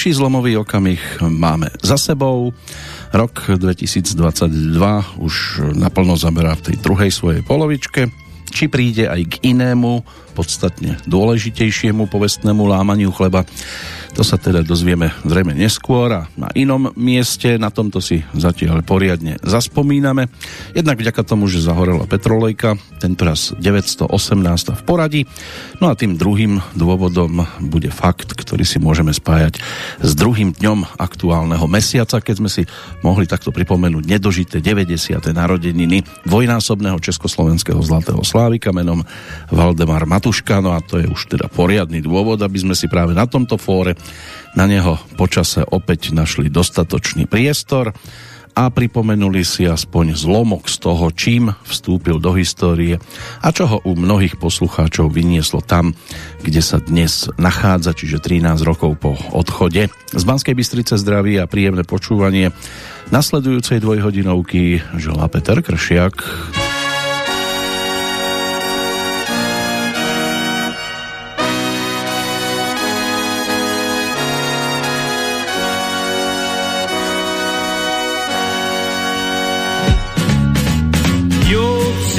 Ďalší zlomový okamih máme za sebou. Rok 2022 už naplno zaberá v tej druhej svojej polovičke. Či príde aj k inému, podstatne dôležitejšiemu povestnému lámaniu chleba, to sa teda dozvieme zrejme neskôr a na inom mieste. Na tomto si zatiaľ poriadne zaspomíname. Jednak vďaka tomu, že zahorela petrolejka, tento raz 918 v poradí. No a tým druhým dôvodom bude fakt, ktorý si môžeme spájať s druhým dňom aktuálneho mesiaca, keď sme si mohli takto pripomenúť nedožité 90. narodeniny dvojnásobného československého zlatého slávika menom Valdemar Matuška. No a to je už teda poriadny dôvod, aby sme si práve na tomto fóre na neho počase opäť našli dostatočný priestor a pripomenuli si aspoň zlomok z toho, čím vstúpil do histórie a čo ho u mnohých poslucháčov vynieslo tam, kde sa dnes nachádza, čiže 13 rokov po odchode. Z Banskej Bystrice zdraví a príjemné počúvanie nasledujúcej dvojhodinovky želá Peter Kršiak.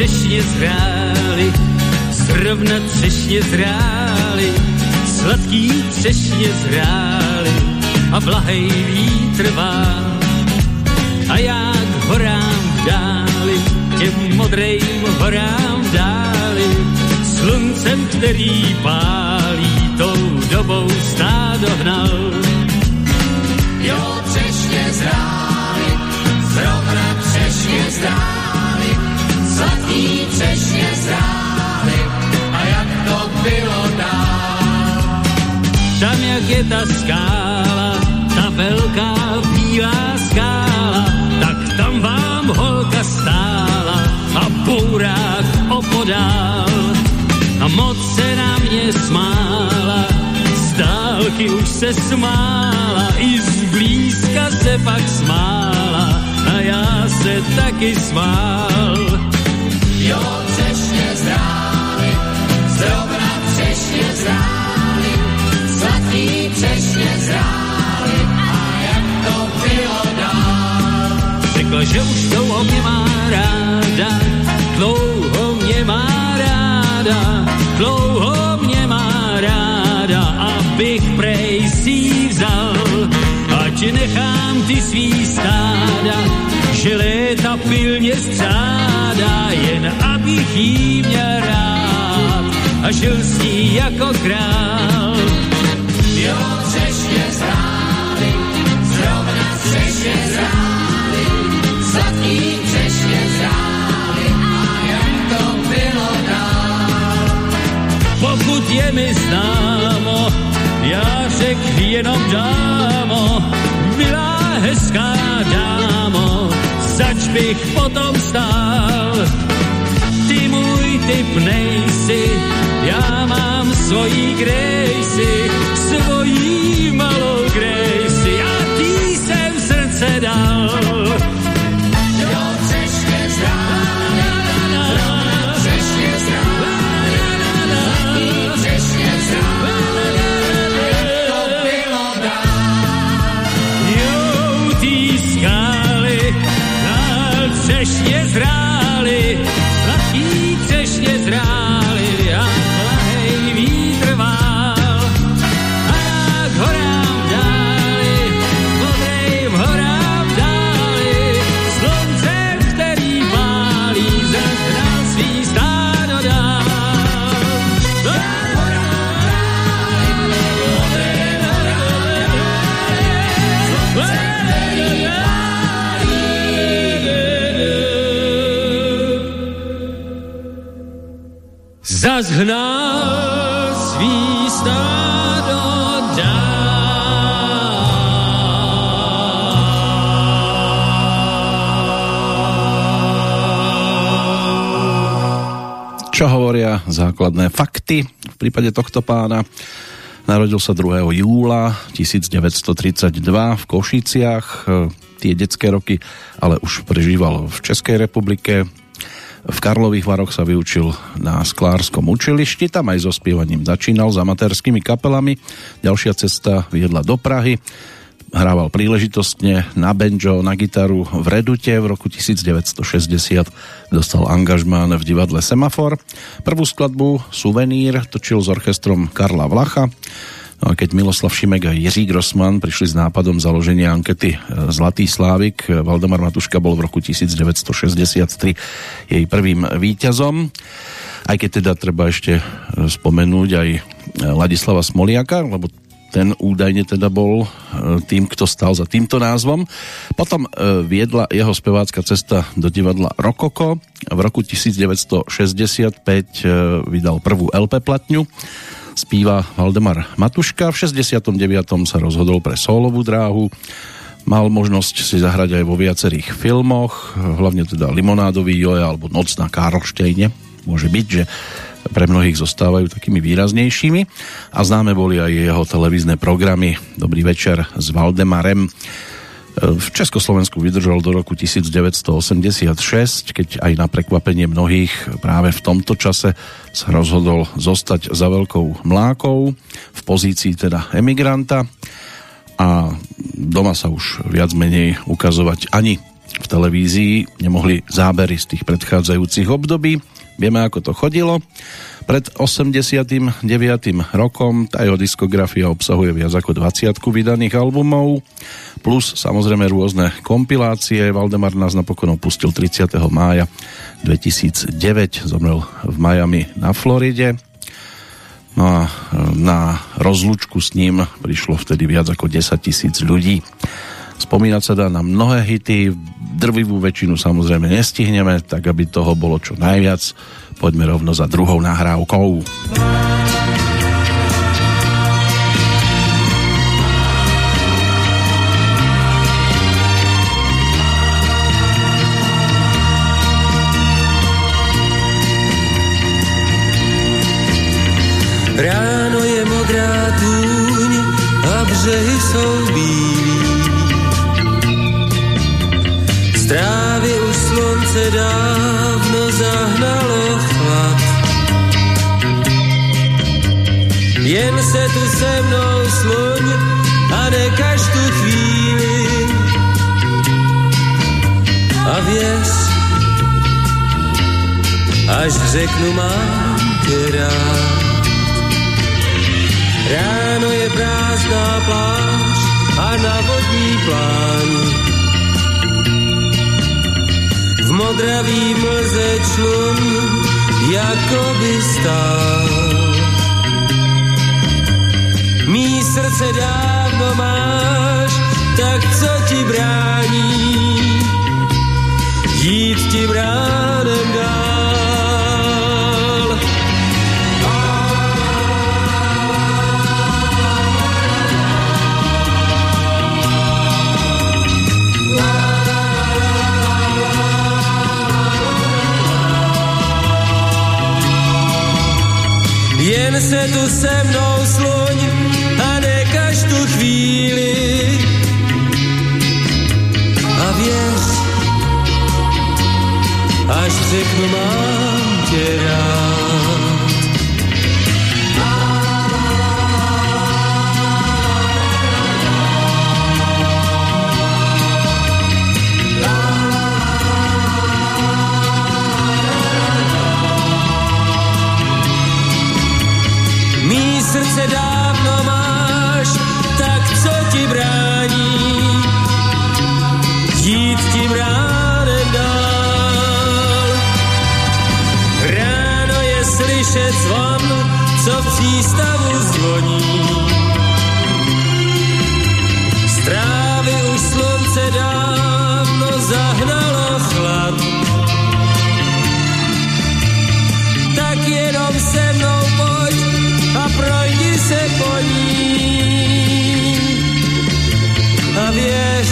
Třešně zrály, zrovna třešně zrály, sladký třešně zrály a blahej vítr vál. A já k horám dáli, těm modrým horám dáli, sluncem, který pálí, tou dobou stádo hnal. Jo, třešně zrály, zrovna třešně zrály, třešně zrály a jak to bylo dál. Tam, jak je ta skála, ta velká bílá skála, tak tam vám holka stála a bourák opodál. A moc se na mě smála, z dálky už se smála, i z blízka se pak smála a já se taky smál jo, třešně zrály, zrovna třešně zrály, sladký třešně zrály, a jak to bylo dál. Že už dlouho mě má ráda, dlouho mě má ráda, dlouho mě má ráda, abych prej si vzal, ať nechám ty svý stáda, že léta pilně střádá, jen abych jí měl rád a žil s ní jako král. Jo, třešně zrály, zrovna třešně zrály, sladký třešně zrály, a jak to bylo dál. Pokud je mi známo, já řek jenom dámo, hezká dámo, zač bych potom stál. Ty můj typ nejsi, já mám svojí grejsi, svojí malou grejsi a tý jsem srdce dal. Fakty v prípade tohto pána? Narodil sa 2. júla 1932 v Košiciach. Tie detské roky ale už prežíval v Českej republike. V Karlových Varoch sa vyučil na sklárskom učilišti, tam aj so spievaním začínal s amatérskými kapelami. Ďalšia cesta viedla do Prahy. Hrával príležitostne na banjo, na gitaru v Redute. V roku 1960 dostal angažmán v divadle Semafor. Prvú skladbu Suvenír točil s orchestrom Karla Vlacha. No a keď Miloslav Šimek a Jiří Grossman prišli s nápadom založenia ankety e, Zlatý Slávik, e, Valdemar Matuška bol v roku 1963 jej prvým víťazom. Aj keď teda treba ešte e, spomenúť aj Ladislava Smoliaka, lebo ten údajne teda bol tým, kto stal za týmto názvom. Potom viedla jeho spevácka cesta do divadla Rokoko. V roku 1965 vydal prvú LP platňu spíva Valdemar Matuška. V 69. sa rozhodol pre solovú dráhu. Mal možnosť si zahrať aj vo viacerých filmoch, hlavne teda Limonádový Joje alebo Noc na Karlštejne. Môže byť, že pre mnohých zostávajú takými výraznejšími. A známe boli aj jeho televízne programy. Dobrý večer s Valdemarem. V Československu vydržal do roku 1986, keď aj na prekvapenie mnohých práve v tomto čase sa rozhodol zostať za veľkou mlákou v pozícii teda emigranta. A doma sa už viac menej ukazovať ani v televízii nemohli zábery z tých predchádzajúcich období. Vieme, ako to chodilo. Pred 89. rokom tá jeho diskografia obsahuje viac ako 20 vydaných albumov, plus samozrejme rôzne kompilácie. Valdemar nás napokon opustil 30. mája 2009, zomrel v Miami na Floride. No a e, na rozlučku s ním prišlo vtedy viac ako 10 tisíc ľudí. Spomínať sa dá na mnohé hity, drvivú väčšinu samozrejme nestihneme, tak aby toho bolo čo najviac poďme rovno za druhou nahrávkou. Ráno je modrá túň a břehy jsou bílí. Trávy už slunce dávno zahnalo Jen se tu se mnou sluň a nekaž tu chvíli. A věř, až řeknu mám tě rád. Ráno je prázdná pláž a na vodní pláni. Modravý mlze člun, jako by stál Mí srdce dávno máš, tak co ti brání jít ti bránem dál. Jen se tu se mnou sluň tu chvíli a věř, až řeknu mám tě rád. Srdce dávno má ti brání jít tím ránem dál. Ráno je slyšet zvon, co v přístavu zvoní. Projdi se po ní a věř,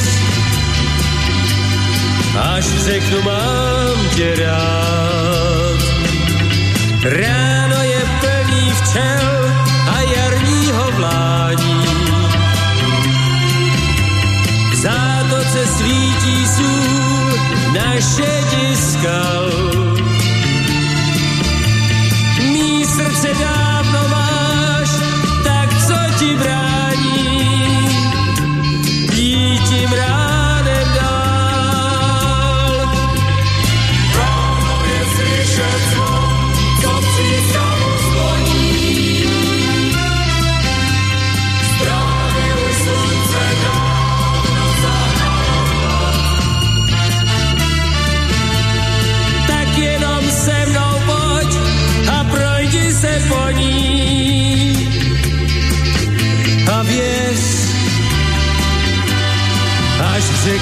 až řeknu mám tě rád. Ráno je plný včel a jarního vládí. V zátoce svítí sůl naše diskal.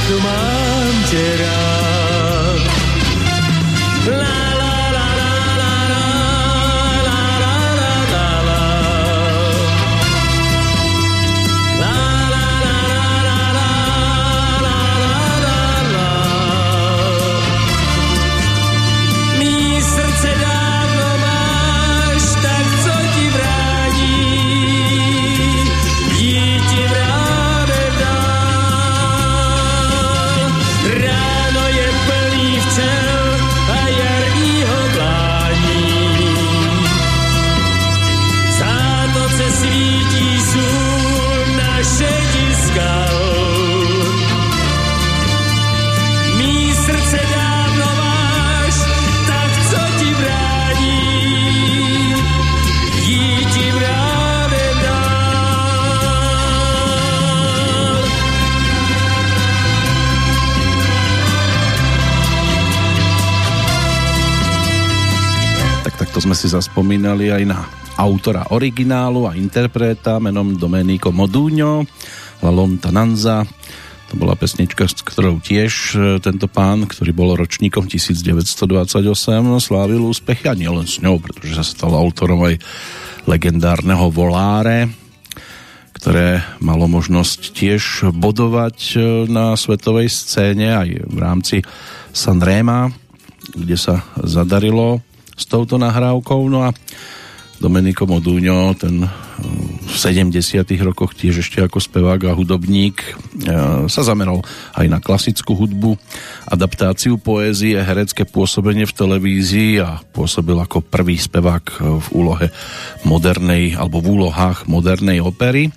Řeknu mám tě. Sme si zaspomínali aj na autora originálu a interpreta menom Domenico Modugno, La Lontananza. To bola pesnička, s ktorou tiež e, tento pán, ktorý bol ročníkom 1928, slávil úspechy a nielen s ňou, pretože sa stal autorom aj legendárneho Voláre, ktoré malo možnosť tiež bodovať e, na svetovej scéne aj v rámci Sanrema, kde sa zadarilo s touto nahrávkou. No a Domenico Modugno, ten e, v 70 rokoch tiež ešte ako spevák a hudobník e, sa zameral aj na klasickú hudbu, adaptáciu poézie, herecké pôsobenie v televízii a pôsobil ako prvý spevák v úlohe modernej alebo v úlohách modernej opery.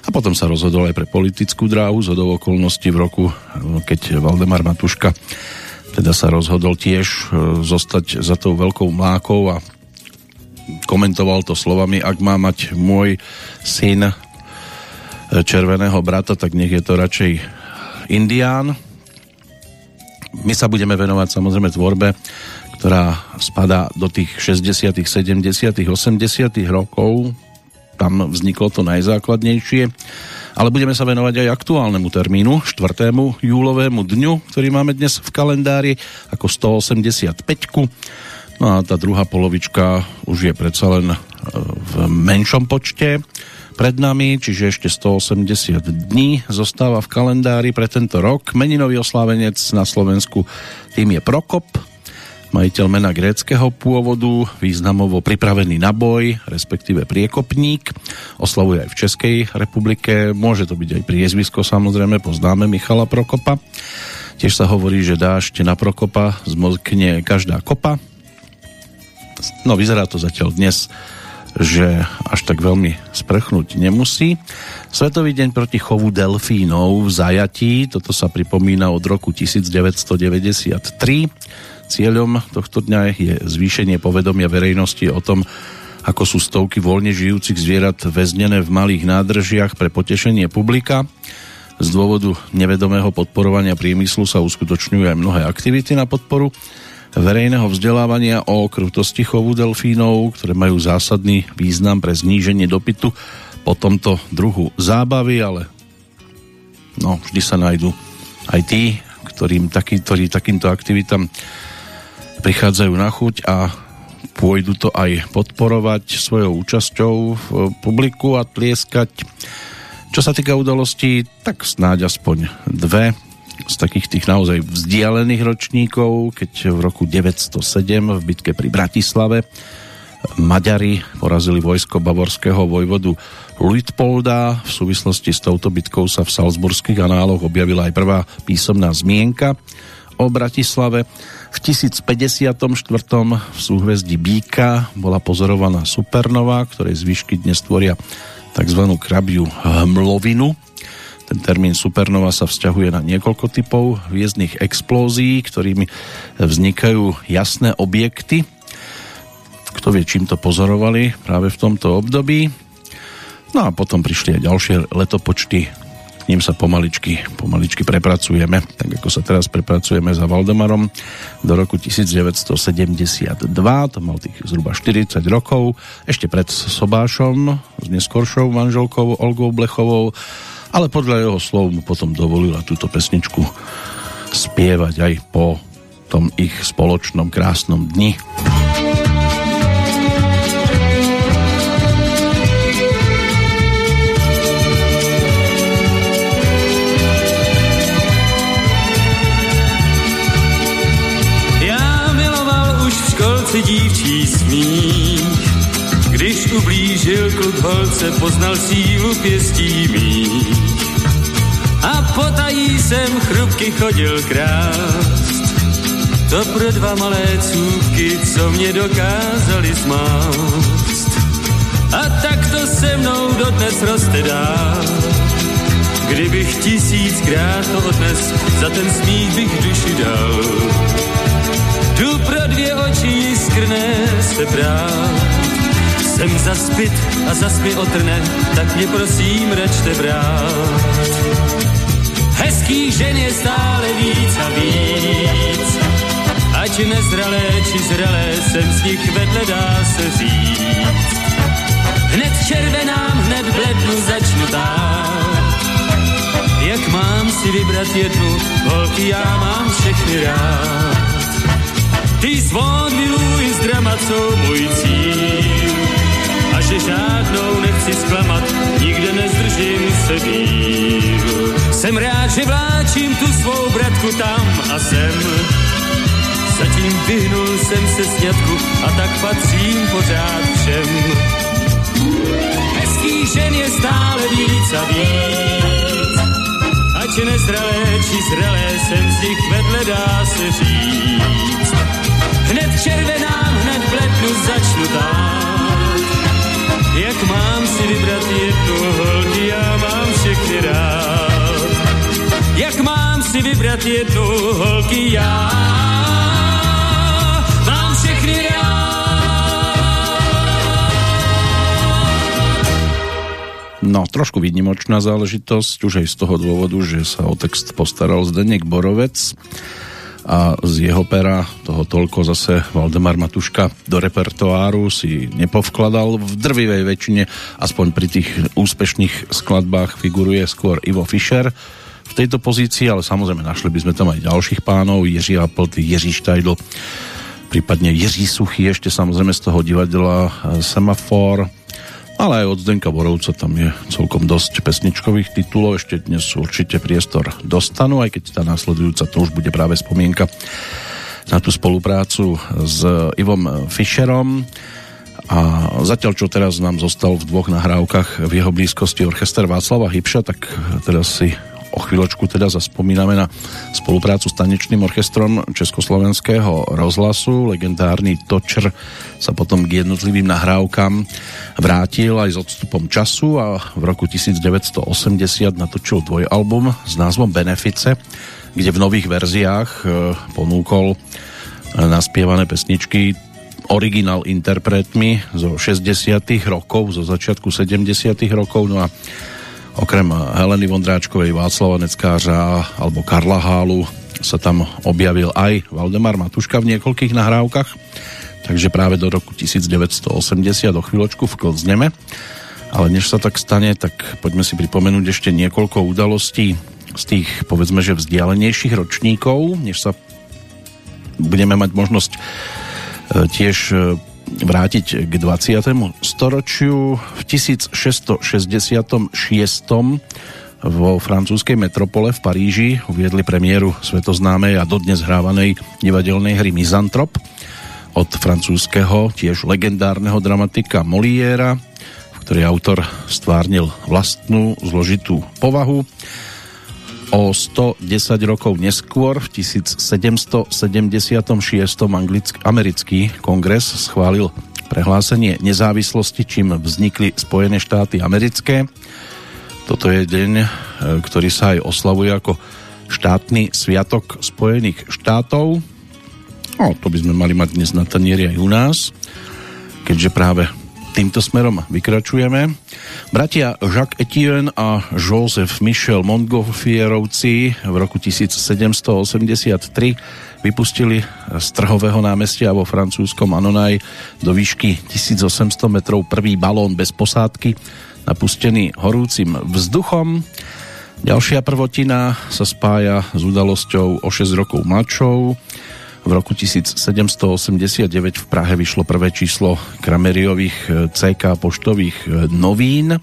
A potom sa rozhodol aj pre politickú dráhu z okolností v roku, keď Valdemar Matuška teda sa rozhodol tiež e, zostať za tou veľkou mlákou a komentoval to slovami, ak má mať môj syn e, červeného brata, tak nech je to radšej Indián. My sa budeme venovať samozrejme tvorbe, ktorá spadá do tých 60., 70., 80. rokov. Tam vzniklo to najzákladnejšie. Ale budeme sa venovať aj aktuálnemu termínu, 4. júlovému dňu, ktorý máme dnes v kalendári ako 185. No a tá druhá polovička už je predsa len e, v menšom počte pred nami, čiže ešte 180 dní zostáva v kalendári pre tento rok. Meninový oslávenec na Slovensku tým je Prokop, majiteľ mena gréckého pôvodu, významovo pripravený na boj, respektíve priekopník. Oslavuje aj v Českej republike, môže to byť aj priezvisko samozrejme, poznáme Michala Prokopa. Tiež sa hovorí, že dážď na Prokopa zmokne každá kopa. No vyzerá to zatiaľ dnes, že až tak veľmi sprchnúť nemusí. Svetový deň proti chovu delfínov v zajatí, toto sa pripomína od roku 1993 Cieľom tohto dňa je zvýšenie povedomia verejnosti o tom, ako sú stovky voľne žijúcich zvierat väznené v malých nádržiach pre potešenie publika. Z dôvodu nevedomého podporovania priemyslu sa uskutočňujú aj mnohé aktivity na podporu verejného vzdelávania o krutosti chovu delfínov, ktoré majú zásadný význam pre zníženie dopytu po tomto druhu zábavy, ale no, vždy sa nájdú aj tí, ktorým taký, ktorí takýmto aktivitám prichádzajú na chuť a pôjdu to aj podporovať svojou účasťou v publiku a tlieskať. Čo sa týka udalostí, tak snáď aspoň dve z takých tých naozaj vzdialených ročníkov, keď v roku 907 v bitke pri Bratislave Maďari porazili vojsko bavorského vojvodu Luitpolda. V súvislosti s touto bitkou sa v Salzburských análoch objavila aj prvá písomná zmienka o Bratislave. V 1054. v súhvezdí Bíka bola pozorovaná supernova, ktorej zvyšky dnes tvoria tzv. krabiu hmlovinu. Ten termín supernova sa vzťahuje na niekoľko typov hviezdnych explózií, ktorými vznikajú jasné objekty. Kto vie, čím to pozorovali práve v tomto období. No a potom prišli aj ďalšie letopočty ním sa pomaličky, pomaličky prepracujeme, tak ako sa teraz prepracujeme za Valdemarom do roku 1972, to mal tých zhruba 40 rokov, ešte pred Sobášom s neskoršou manželkou Olgou Blechovou ale podľa jeho slov mu potom dovolila túto pesničku spievať aj po tom ich spoločnom krásnom dni. Školce dívčí smích, když ublížil kluk holce, poznal sílu pěstí mých. A potají jsem chrupky chodil krást, to pro dva malé cůvky, co mě dokázali zmást. A tak to se mnou dodnes roste dál, kdybych tisíckrát to odnes, za ten smích bych duši dal. Tu pro dvě oči jiskrné se brát, jsem zaspit a zas mi otrne, tak mě prosím račte brát. Hezký žen je stále víc a víc, ať nezralé či zralé jsem z nich vedle dá se říct. Hned červenám, hned v lednu začnu tát. Jak mám si vybrat jednu, holky já mám všechny rád. Ty zvon miluj z dramat jsou můj cíl. A že žádnou nechci zklamat, nikde nezdržím se díl. Jsem rád, že vláčím tu svou bratku tam a sem. Zatím vyhnul jsem se sňatku a tak patřím pořád všem. Hezký žen je stále víc a víc. Ať nezralé či zralé jsem z nich vedle dá se říct. Hned červenám, hned v lednu začnu tát. Jak mám si vybrat jednu holky, já mám všechny rád. Jak mám si vybrat jednu holky, já mám všechny rád. No, trošku výnimočná záležitosť, už aj z toho dôvodu, že sa o text postaral Zdenek Borovec a z jeho pera toho toľko zase Valdemar Matuška do repertoáru si nepovkladal. V drvivej väčšine, aspoň pri tých úspešných skladbách, figuruje skôr Ivo Fischer v tejto pozícii, ale samozrejme našli by sme tam aj ďalších pánov, Jiří Apelty, Jiří Štajdl, prípadne Jiří Suchý, ešte samozrejme z toho divadla Semafor, ale aj od Zdenka Borovca tam je celkom dosť pesničkových titulov, ešte dnes určite priestor dostanú, aj keď tá následujúca to už bude práve spomienka na tú spoluprácu s Ivom Fischerom. A zatiaľ, čo teraz nám zostal v dvoch nahrávkach v jeho blízkosti orchester Václava Hybša, tak teraz si o chvíľočku teda zaspomíname na spoluprácu s tanečným orchestrom Československého rozhlasu. Legendárny Točr sa potom k jednotlivým nahrávkam vrátil aj s odstupom času a v roku 1980 natočil dvojalbum s názvom Benefice, kde v nových verziách e, ponúkol e, naspievané pesničky originál interpretmi zo 60 rokov, zo začiatku 70 rokov, no a Okrem Heleny Vondráčkovej, Václava Neckářa alebo Karla Hálu sa tam objavil aj Valdemar Matuška v niekoľkých nahrávkach, takže práve do roku 1980 do chvíľočku vklzneme. Ale než sa tak stane, tak poďme si pripomenúť ešte niekoľko udalostí z tých, povedzme, že vzdialenejších ročníkov, než sa budeme mať možnosť e, tiež e, vrátiť k 20. storočiu. V 1666. vo francúzskej metropole v Paríži uviedli premiéru svetoznámej a dodnes hrávanej divadelnej hry Mizantrop od francúzského, tiež legendárneho dramatika Moliéra, v ktorej autor stvárnil vlastnú zložitú povahu O 110 rokov neskôr, v 1776. Anglick, americký kongres schválil prehlásenie nezávislosti, čím vznikli Spojené štáty americké. Toto je deň, e, ktorý sa aj oslavuje ako štátny sviatok Spojených štátov. No, to by sme mali mať dnes na tanieri aj u nás, keďže práve týmto smerom vykračujeme. Bratia Jacques Etienne a Joseph Michel Montgolfierovci v roku 1783 vypustili z trhového námestia vo francúzskom Anonaj do výšky 1800 metrov prvý balón bez posádky napustený horúcim vzduchom. Ďalšia prvotina sa spája s udalosťou o 6 rokov mladšou. V roku 1789 v Prahe vyšlo prvé číslo Krameriových eh, CK poštových eh, novín.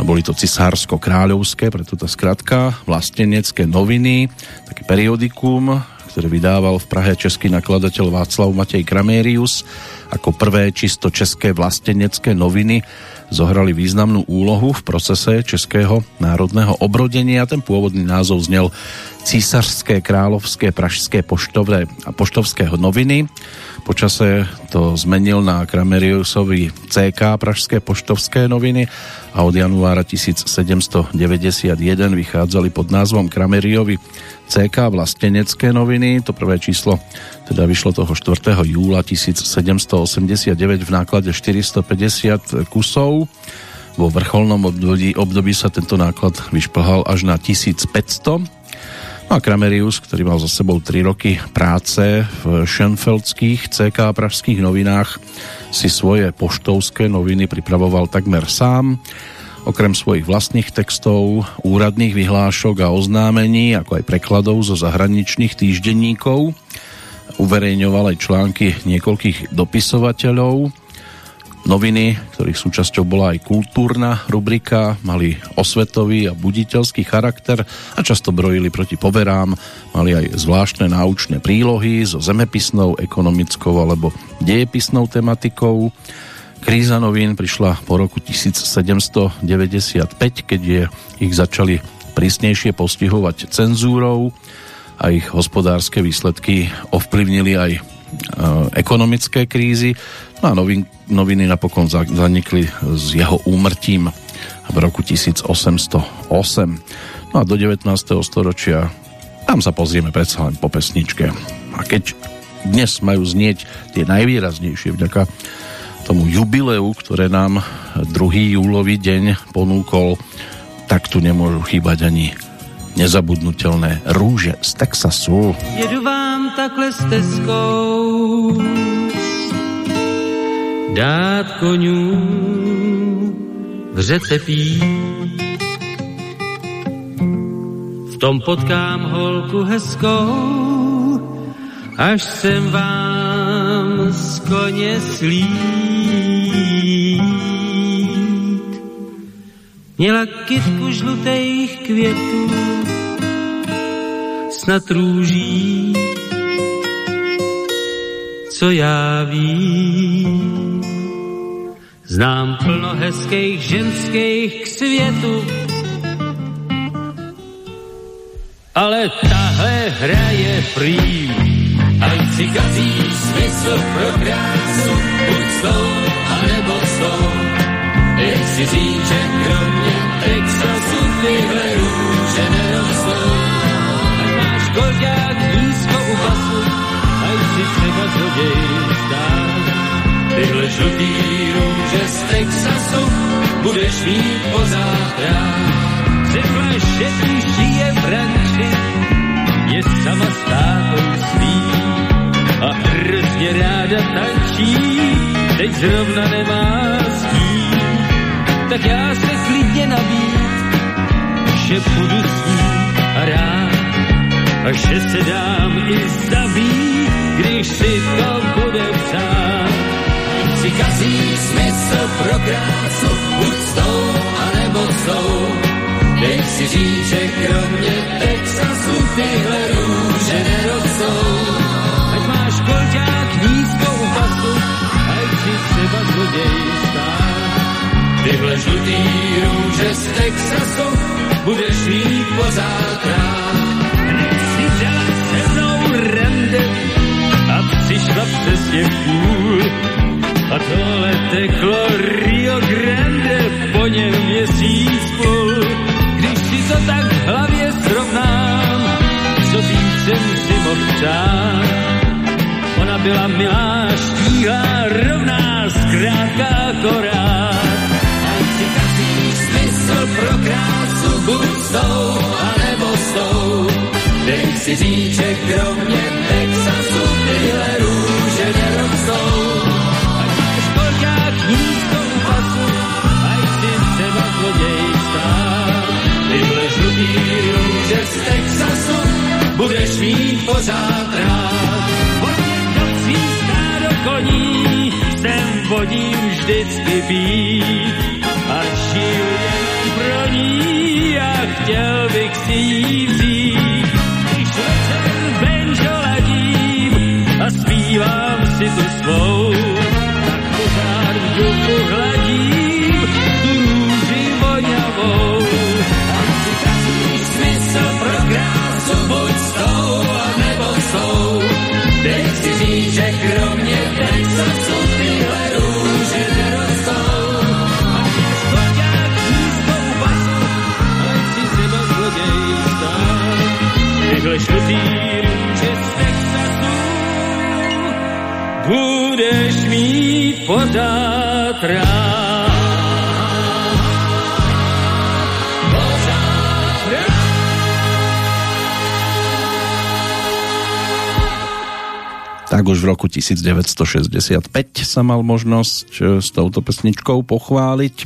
Boli to cisársko-kráľovské, preto tá skratka, vlastenecké noviny, také periodikum, ktoré vydával v Prahe český nakladateľ Václav Matej Kramérius ako prvé čisto české vlastenecké noviny zohrali významnú úlohu v procese českého národného obrodenia. Ten pôvodný názov znel Císařské královské pražské poštové a poštovské noviny. Počase to zmenil na Krameriusovi CK Pražské poštovské noviny a od januára 1791 vychádzali pod názvom Krameriovi CK Vlastenecké noviny. To prvé číslo teda vyšlo toho 4. júla 1789 v náklade 450 kusov. Vo vrcholnom období, období sa tento náklad vyšplhal až na 1500 No a Kramerius, ktorý mal za sebou 3 roky práce v šenfeldských CK pražských novinách, si svoje poštovské noviny pripravoval takmer sám. Okrem svojich vlastných textov, úradných vyhlášok a oznámení, ako aj prekladov zo zahraničných týždenníkov, uverejňoval aj články niekoľkých dopisovateľov, Noviny, ktorých súčasťou bola aj kultúrna rubrika, mali osvetový a buditeľský charakter a často brojili proti poverám, mali aj zvláštne náučné prílohy so zemepisnou, ekonomickou alebo dejepisnou tematikou. Kríza novín prišla po roku 1795, keď je ich začali prísnejšie postihovať cenzúrou a ich hospodárske výsledky ovplyvnili aj ekonomické krízy. No a novin, noviny napokon zanikli s jeho úmrtím v roku 1808. No a do 19. storočia tam sa pozrieme predsa len po pesničke. A keď dnes majú znieť tie najvýraznejšie vďaka tomu jubileu, ktoré nám 2. júlový deň ponúkol, tak tu nemôžu chýbať ani nezabudnutelné rúže z Texasu. Jedu vám takhle stezkou dát konňů v řece. V tom potkám holku hezkou, až jsem vám z koně slít. Měla kytku žlutých květů, snad růží, co já vím. Znám plno hezkých ženských k světu, ale tahle hra je free. Ať si kazí smysl pro krásu, buď s tou, anebo s tou. Jak si říče, kromě Texasu růže nerostou. Koľďák nízko u pasu, ať si třeba zloděj stát. Tyhle žlutý růže z Texasu budeš mít pořád rád. Řekla, že když žije v ranči, je sama s tátou svý a hrozně ráda tančí, teď zrovna nemá s. Tak já se klidně nabít, že budu s ní rád a že se dám i zabít, když si to bude přát. Si kazí smysl pro krásu, buď s tou, anebo s tou. Dej si říček, kromě Texasu tyhle růže nerostou. Ať máš koľďák nízko u pasu, ať si třeba zloděj stát. Tyhle žlutý růže z Texasu budeš mít pořád rád. Přišla přesně půl. A tohle teklo Rio Grande, po něm měsíc půl. Když si to tak v hlavě srovnám, co víc jsem si mohl přát. Ona byla milá, štíhlá, rovná, zkrátka akorát. Ať si kazí smysl pro krásu, buď s tou, anebo s tou. Dej si říček, kromě Texasu, tyhle cestou. Ať v šporkách nízkou pasu, aj si třeba zloděj stát. Tyhle žlutý růže z Texasu budeš mít pořád rád. Hodně nocí stádo koní, sem vodí vždycky být. A šílený pro ní a chtěl bych si jí tu svou, tak pořád v duchu hladím tu růži voňavou. A si každý smysl pro krásu buď s tou nebo s tou. Teď si říct, že kromě Texasu tyhle růže nerostou. A když budeš mít pořád. Tak už v roku 1965 sa mal možnosť e, s touto pesničkou pochváliť.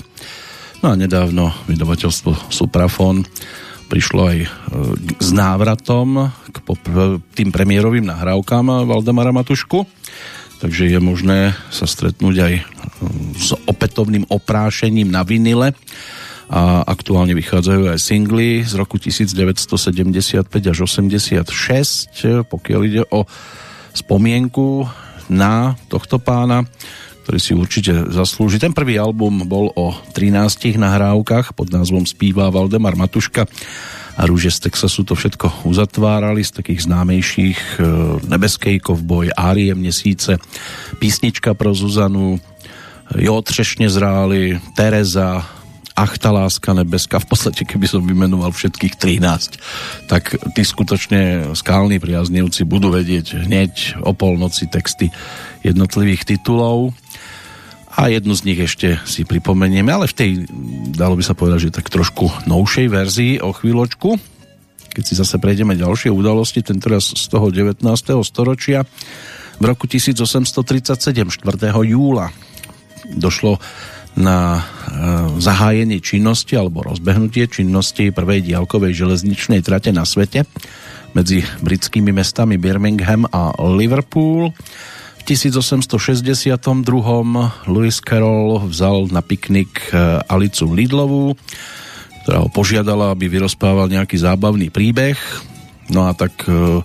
No a nedávno vydavateľstvo Suprafon prišlo aj e, s návratom k pop- tým premiérovým nahrávkám Valdemara Matušku. Takže je možné sa stretnúť aj e, s opätovným oprášením na vinile a aktuálne vychádzajú aj singly z roku 1975 až 86, pokiaľ ide o spomienku na tohto pána, ktorý si určite zaslúži. Ten prvý album bol o 13 nahrávkach pod názvom Spíva Valdemar Matuška a Rúže z Texasu to všetko uzatvárali z takých známejších e, Nebeskej kovboj, Árie Měsíce, Písnička pro Zuzanu, Jo třešne zráli, Tereza, Ach, tá láska nebeská, v podstate keby som vymenoval všetkých 13, tak tí skutočne skálni priaznivci budú vedieť hneď o polnoci texty jednotlivých titulov a jednu z nich ešte si pripomenieme, ale v tej, dalo by sa povedať, že tak trošku novšej verzii o chvíľočku, keď si zase prejdeme ďalšie udalosti, tentoraz z toho 19. storočia. V roku 1837, 4. júla, došlo na e, zahájenie činnosti alebo rozbehnutie činnosti prvej diaľkovej železničnej trate na svete medzi britskými mestami Birmingham a Liverpool. V 1862. Lewis Carroll vzal na piknik e, Alicu Lidlovú, ktorá ho požiadala, aby vyrozpával nejaký zábavný príbeh. No a tak e,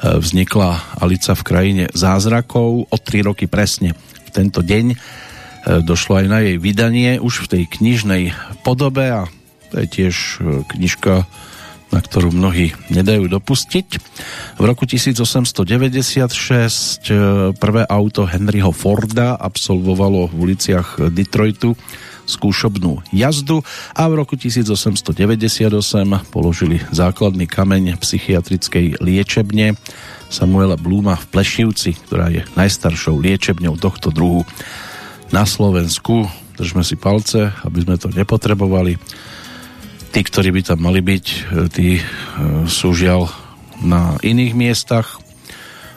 vznikla Alica v krajine zázrakov o tri roky presne v tento deň došlo aj na jej vydanie už v tej knižnej podobe a to je tiež e, knižka, na ktorú mnohí nedajú dopustiť. V roku 1896 e, prvé auto Henryho Forda absolvovalo v uliciach Detroitu skúšobnú jazdu a v roku 1898 položili základný kameň psychiatrickej liečebne Samuela Bluma v Plešivci, ktorá je najstaršou liečebňou tohto druhu na Slovensku. Držme si palce, aby sme to nepotrebovali. Tí, ktorí by tam mali byť, e, tí e, sú žiaľ na iných miestach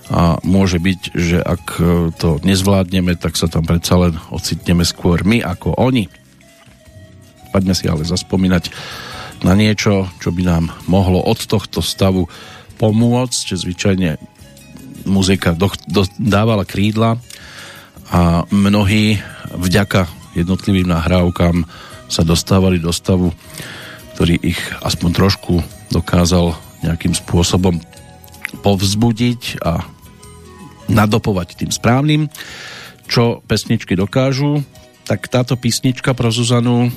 a môže byť, že ak e, to nezvládneme, tak sa tam predsa len ocitneme skôr my ako oni. Poďme si ale zaspomínať na niečo, čo by nám mohlo od tohto stavu pomôcť, že zvyčajne muzika do, do, dávala krídla a mnohí vďaka jednotlivým nahrávkam sa dostávali do stavu, ktorý ich aspoň trošku dokázal nejakým spôsobom povzbudiť a nadopovať tým správnym. Čo pesničky dokážu, tak táto písnička pro Zuzanu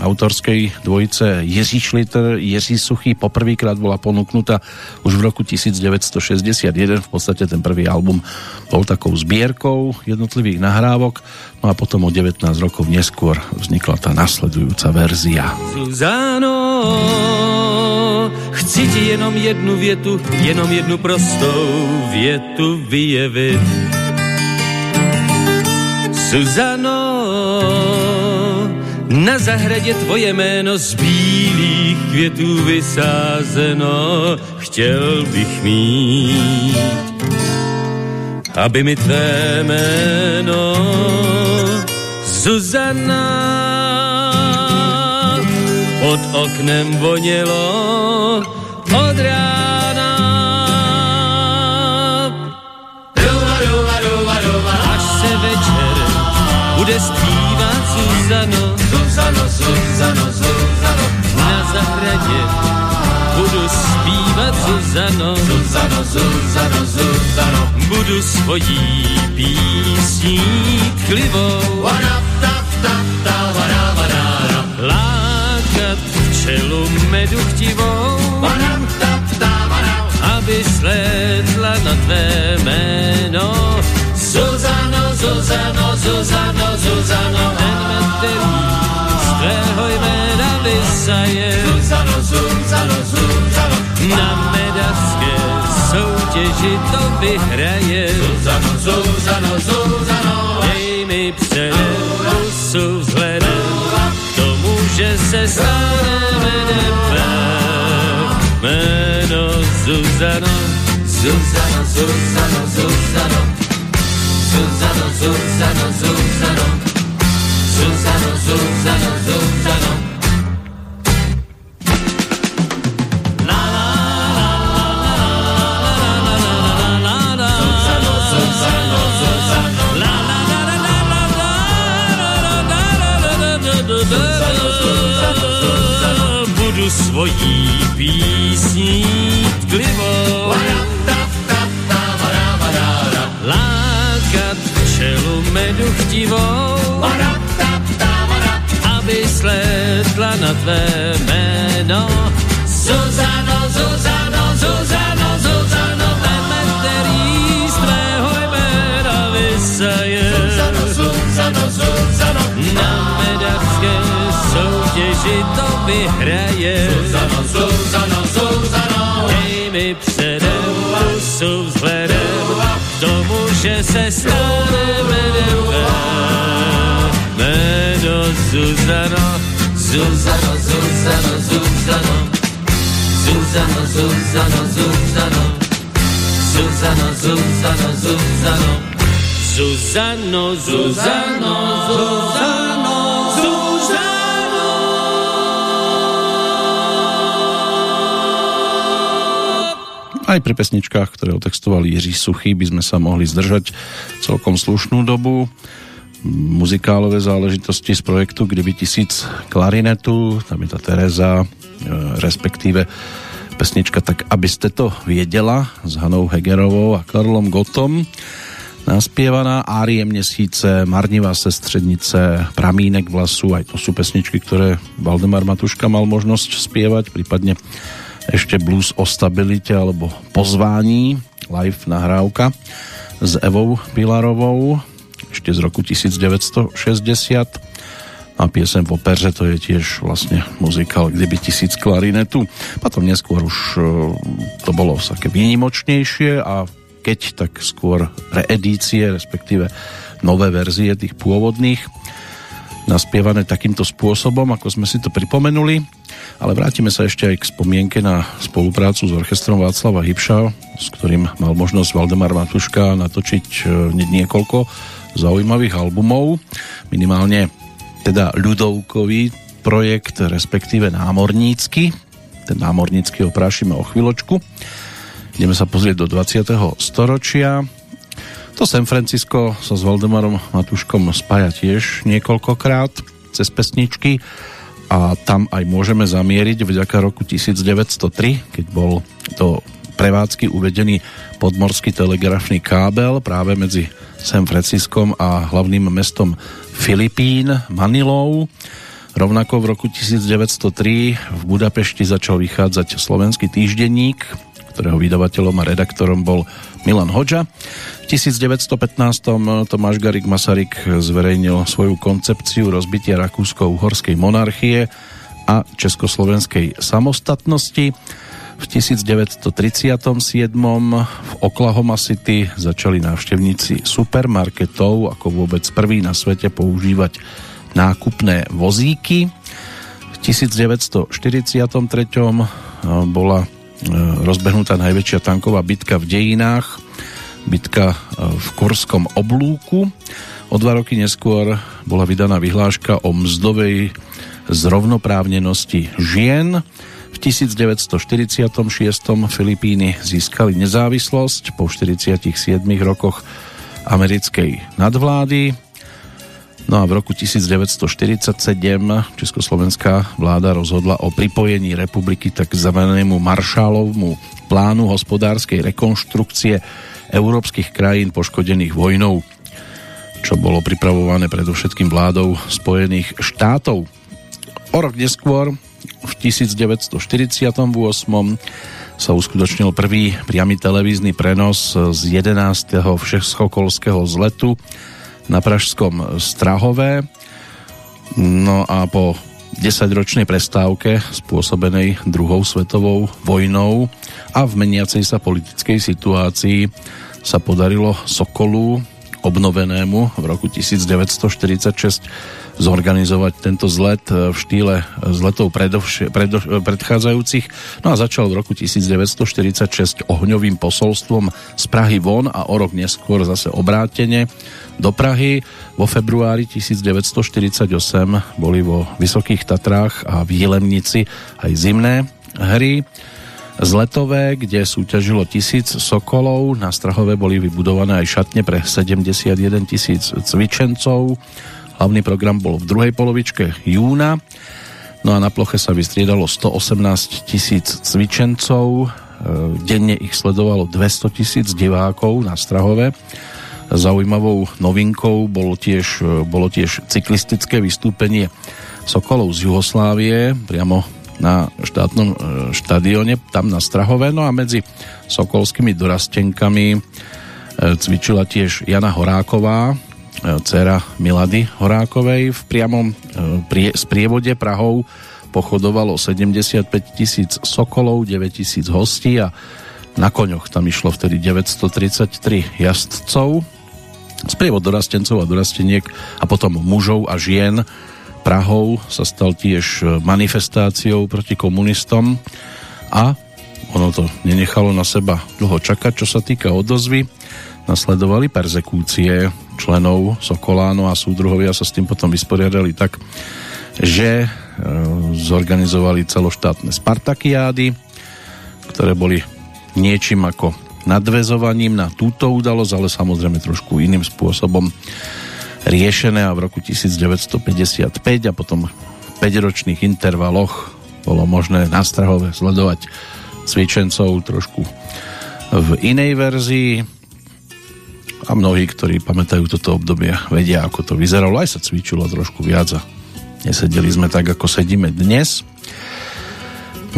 autorskej dvojice Jiří Šliter, Jiří Suchý poprvýkrát bola ponúknutá už v roku 1961. V podstate ten prvý album bol takou zbierkou jednotlivých nahrávok, no a potom o 19 rokov neskôr vznikla tá nasledujúca verzia. Zuzano, chci ti jenom jednu větu, jenom jednu prostou větu vyjevit. Suzano, na zahradě tvoje jméno z bílých květů vysázeno chtěl bych mít. Aby mi tvé jméno Zuzana pod oknem vonělo od rána. Až se večer bude stvílet Zuzano, Zuzano, Zuzano, na zahradě budu zpívat Zuzano, Zuzano, Zuzano, Zuzano. budu svojí písní tklivou Vana, ta, ta, ta, vana, ra. lákat včelu medu chtivou, Vana, ta, ta, vana. aby slétla na tvé jméno. Zuzano, Zuzano, Zuzano, Zuzano, Ten med, který z tvého jména vysaje, Zuzano, Zuzano, Zuzano, na medařské soutěži to vyhraje. Zuzano, Zuzano, Zuzano. Dej mi předem pusu vzhledem k tomu, že se staneme nebe. Jméno Zuzano, Zuzano, Zuzano, Zuzano. Zuzano, Zuzano, Zuzano. Zuzano, Zuzano, Zuzano. Budu svojí písní tklivou lákat včelu medu chtivou, aby slétla na tvé jméno. Zuzano, Zuzano, Zuzano, Zuzano, med, který z tvého jména vysaje. Zuzano, Zuzano, Zuzano. Na medařské soutěži to vyhraje. Zuzano, Zuzano, Zuzano. Dej mi předem pusu vzhledem k tomu, že se staneme nebe. Jméno Zuzano, Zuzano, Zuzano, Zuzano. Zuzano, Zuzano, Zuzano. Zuzano, Zuzano, Zuzano. Zuzano, Zuzano, Zuzano, Zuzano. Aj pri pesničkách, ktoré otextoval Jiří Suchý, by sme sa mohli zdržať celkom slušnú dobu. Muzikálové záležitosti z projektu Kdyby tisíc klarinetu, tam je tá Tereza, e, respektíve pesnička Tak, aby ste to viedela s Hanou Hegerovou a Karlom Gotom naspievaná Árie měsíce, Marnivá sestřednice, Pramínek vlasu, aj to sú pesničky, ktoré Valdemar Matuška mal možnosť spievať, prípadne ešte blues o stabilite alebo pozvání, live nahrávka s Evou Pilarovou ešte z roku 1960 a piesem v opeře to je tiež vlastne muzikál Kdyby tisíc klarinetu. Potom neskôr už e, to bolo také výnimočnejšie a keď tak skôr reedície, respektíve nové verzie tých pôvodných naspievané takýmto spôsobom, ako sme si to pripomenuli. Ale vrátime sa ešte aj k spomienke na spoluprácu s orchestrom Václava Hybša, s ktorým mal možnosť Valdemar Matuška natočiť e, niekoľko zaujímavých albumov. Minimálne teda ľudovkový projekt, respektíve námornícky. Ten námornícky oprášime o chvíľočku. Ideme sa pozrieť do 20. storočia. To San Francisco sa s Valdemarom Matuškom spája tiež niekoľkokrát cez pesničky a tam aj môžeme zamieriť vďaka roku 1903, keď bol do prevádzky uvedený podmorský telegrafný kábel práve medzi San Franciskom a hlavným mestom Filipín, Manilou. Rovnako v roku 1903 v Budapešti začal vychádzať slovenský týždenník, ktorého vydavateľom a redaktorom bol Milan Hoďa. V 1915 Tomáš Garik Masaryk zverejnil svoju koncepciu rozbitia Rakúsko-Uhorskej monarchie a Československej samostatnosti. V 1937 v Oklahoma City začali návštevníci supermarketov ako vôbec prvý na svete používať nákupné vozíky. V 1943 bola rozbehnutá najväčšia tanková bitka v dejinách, bitka v Korskom oblúku. O dva roky neskôr bola vydaná vyhláška o mzdovej zrovnoprávnenosti žien. V 1946. Filipíny získali nezávislosť po 47 rokoch americkej nadvlády. No a v roku 1947 československá vláda rozhodla o pripojení republiky tzv. maršálovmu plánu hospodárskej rekonštrukcie európskych krajín poškodených vojnou, čo bolo pripravované predovšetkým vládou Spojených štátov. O rok neskôr, v 1948 sa uskutočnil prvý priamy televízny prenos z 11. všeskokolského zletu na Pražskom Strahové. No a po 10-ročnej prestávke spôsobenej druhou svetovou vojnou a v meniacej sa politickej situácii sa podarilo Sokolu obnovenému v roku 1946 zorganizovať tento zlet v štýle zletov predovš- predo- predchádzajúcich. No a začal v roku 1946 ohňovým posolstvom z Prahy von a o rok neskôr zase obrátene do Prahy. Vo februári 1948 boli vo Vysokých Tatrách a v Jilemnici aj zimné hry zletové, kde súťažilo tisíc sokolov. Na Strahove boli vybudované aj šatne pre 71 tisíc cvičencov. Hlavný program bol v druhej polovičke júna. No a na ploche sa vystriedalo 118 tisíc cvičencov. E, denne ich sledovalo 200 tisíc divákov na Strahove. Zaujímavou novinkou bolo tiež, e, bolo tiež cyklistické vystúpenie Sokolov z Jugoslávie priamo na štátnom e, štadióne tam na Strahove. No a medzi sokolskými dorastenkami cvičila tiež Jana Horáková, E, dcera Milady Horákovej. V priamom e, prie, sprievode Prahou pochodovalo 75 tisíc sokolov, 9 tisíc hostí a na koňoch tam išlo vtedy 933 jazdcov. Sprievod dorastencov a dorasteniek a potom mužov a žien Prahou sa stal tiež manifestáciou proti komunistom a ono to nenechalo na seba dlho čakať, čo sa týka odozvy. Nasledovali perzekúcie členov Sokoláno a súdruhovia sa s tým potom vysporiadali tak, že e, zorganizovali celoštátne Spartakiády, ktoré boli niečím ako nadvezovaním na túto udalosť, ale samozrejme trošku iným spôsobom riešené a v roku 1955 a potom v 5-ročných intervaloch bolo možné na Strahove sledovať cvičencov trošku v inej verzii a mnohí, ktorí pamätajú toto obdobie, vedia, ako to vyzeralo. Aj sa cvičilo trošku viac a nesedeli sme tak, ako sedíme dnes.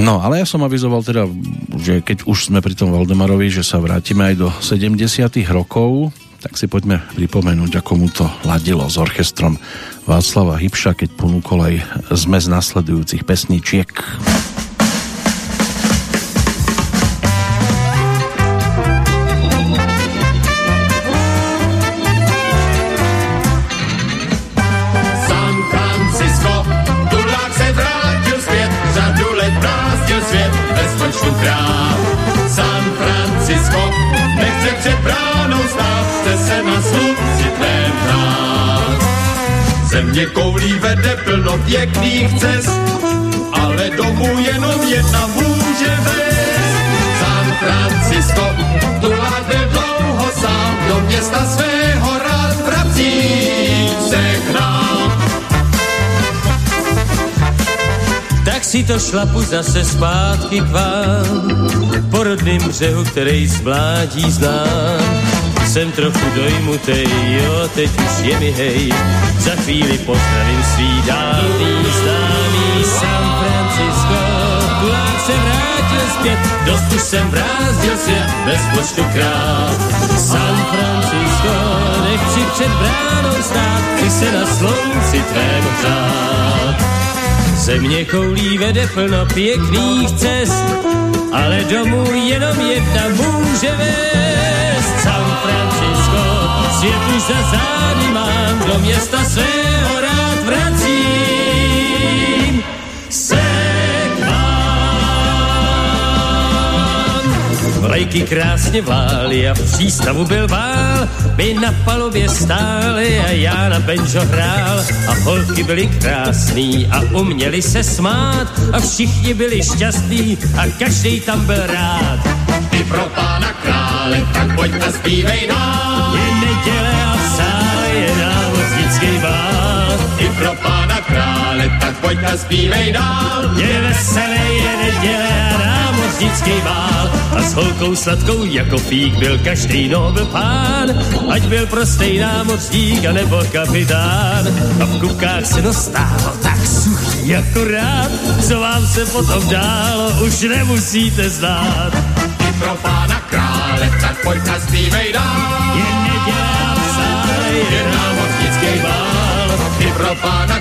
No, ale ja som avizoval teda, že keď už sme pri tom Valdemarovi, že sa vrátime aj do 70 rokov, tak si poďme pripomenúť, ako mu to ladilo s orchestrom Václava Hybša, keď ponúkol aj zmes nasledujúcich pesničiek. Země koulí vede plno pěkných cest, ale domů jenom jedna může vést. San Francisco, tu byl dlouho sám, do města svého rád vrací se k nám. Tak si to šlapu zase zpátky k vám, po rodným břehu, který z mládí znám jsem trochu dojmutej, jo, teď už je mi hej. Za chvíli pozdravím svý dávný známý San Francisco. Kulák se vrátil zpět, dost už jsem vrázdil svět, bez počtu krát. San Francisco, nechci před bránou stát, chci se na slunci tvém hřát. Země koulí vede plno pěkných cest, ale domů jenom jedna může vést. San Francisco, svět už za zády mám, do města svého rád vracím. Se Vlajky krásně vlály a v přístavu byl vál, my na palubě stáli a já na benžo hrál a holky byly krásný a uměli se smát a všichni byli šťastní a každý tam byl rád. Ty pro pána krále, tak pojďme zpívej nám. Pojď a zpívej dál. Je veselé, je neděle a námořnický vál. A s holkou sladkou jako pík byl každý nobil pán. Ať byl prostý námořník a nebo kapitán. A v kupkách se dostával tak suchý jako rád. Co vám se potom dálo, už nemusíte znát. I pro pána krále, tak pojď a zpívej dál. Je neděle a je námořnický vál. I pro pána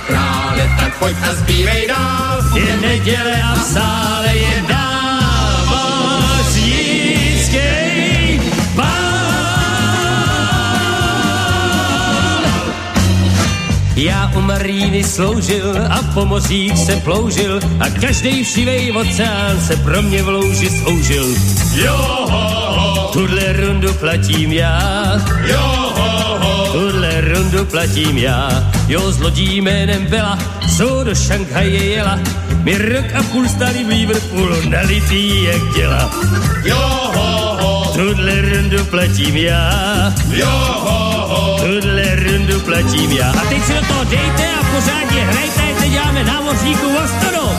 krále, tak pojď a zpívej dál. Je neděle a v sále je námořnický Já u Maríny sloužil a po mořích se ploužil a každý všivej oceán se pro mě v louži sloužil. Jo, ho, ho, Tuhle rundu platím já, jo, ho, ho. tuhle rundu platím já. Jo, s lodí jménem Bela, co do Šanghaje jela. Mi rok a půl starý v Liverpoolu nalitý jak děla. Jo, ho, Tuhle rundu platím já, jo, ho, ho. tuhle rundu platím já. A teď si do toho dejte a pořádně hrajte, teď děláme námořníku Ostonu.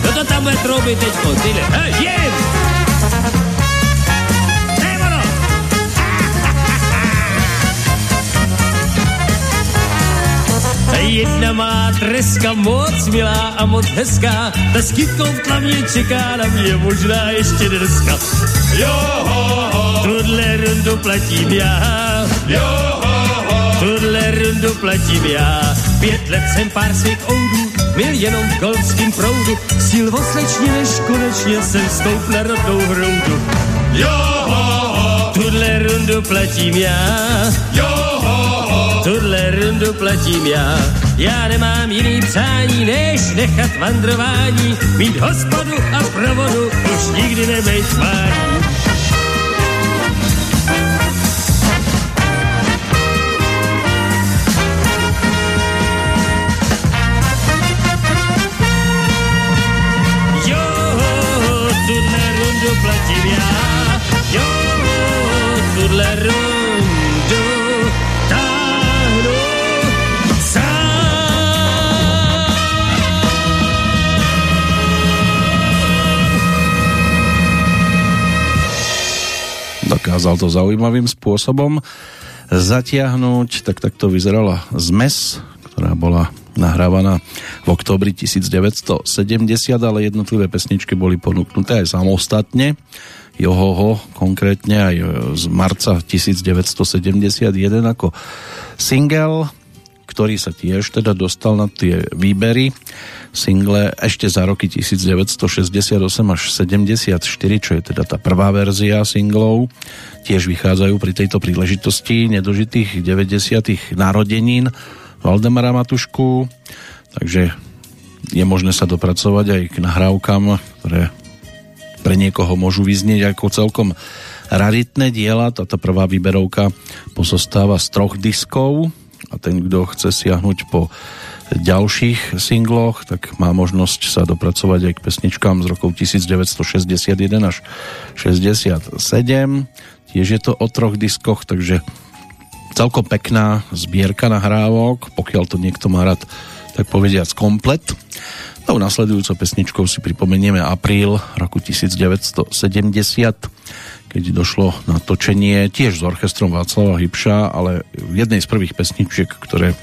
Kdo to tam bude troubit teďko, tyhle, hej, jem! Jedna má treska moc milá a moc hezká, ta s kytkou v tlavně čeká na mě možná ještě dneska. Jo, ho, ho, Tuhle rundu platím já, jo, ho, ho. tuhle rundu platím já. Pět let jsem pár svých oudů, byl jenom v golfským proudu. Síl oslečně, než konečně jsem stoup na rodnou hroudu. Jo, ho, ho, Tuhle rundu platím já, jo. Rundu platím já. Já nemám jiný přání, než nechat vandrování, mít hospodu a provodu, už nikdy nebejt tvání. Dokázal to zaujímavým spôsobom zatiahnuť, tak takto vyzerala zmes, ktorá bola nahrávaná v oktobri 1970, ale jednotlivé pesničky boli ponúknuté aj samostatne. Johoho konkrétne aj z marca 1971 ako single, ktorý sa tiež teda dostal na tie výbery single ešte za roky 1968 až 74, čo je teda tá prvá verzia singlov. Tiež vychádzajú pri tejto príležitosti nedožitých 90. narodenín Valdemara Matušku, takže je možné sa dopracovať aj k nahrávkam, ktoré pre niekoho môžu vyznieť ako celkom raritné diela. Táto prvá výberovka pozostáva z troch diskov a ten, kto chce siahnuť po ďalších singloch, tak má možnosť sa dopracovať aj k pesničkám z rokov 1961 až 67. Tiež je to o troch diskoch, takže celkom pekná zbierka nahrávok, pokiaľ to niekto má rád, tak povediac komplet. Tou nasledujúcou pesničkou si pripomenieme apríl roku 1970, keď došlo na točenie tiež s orchestrom Václava Hybša, ale v jednej z prvých pesničiek, ktoré e,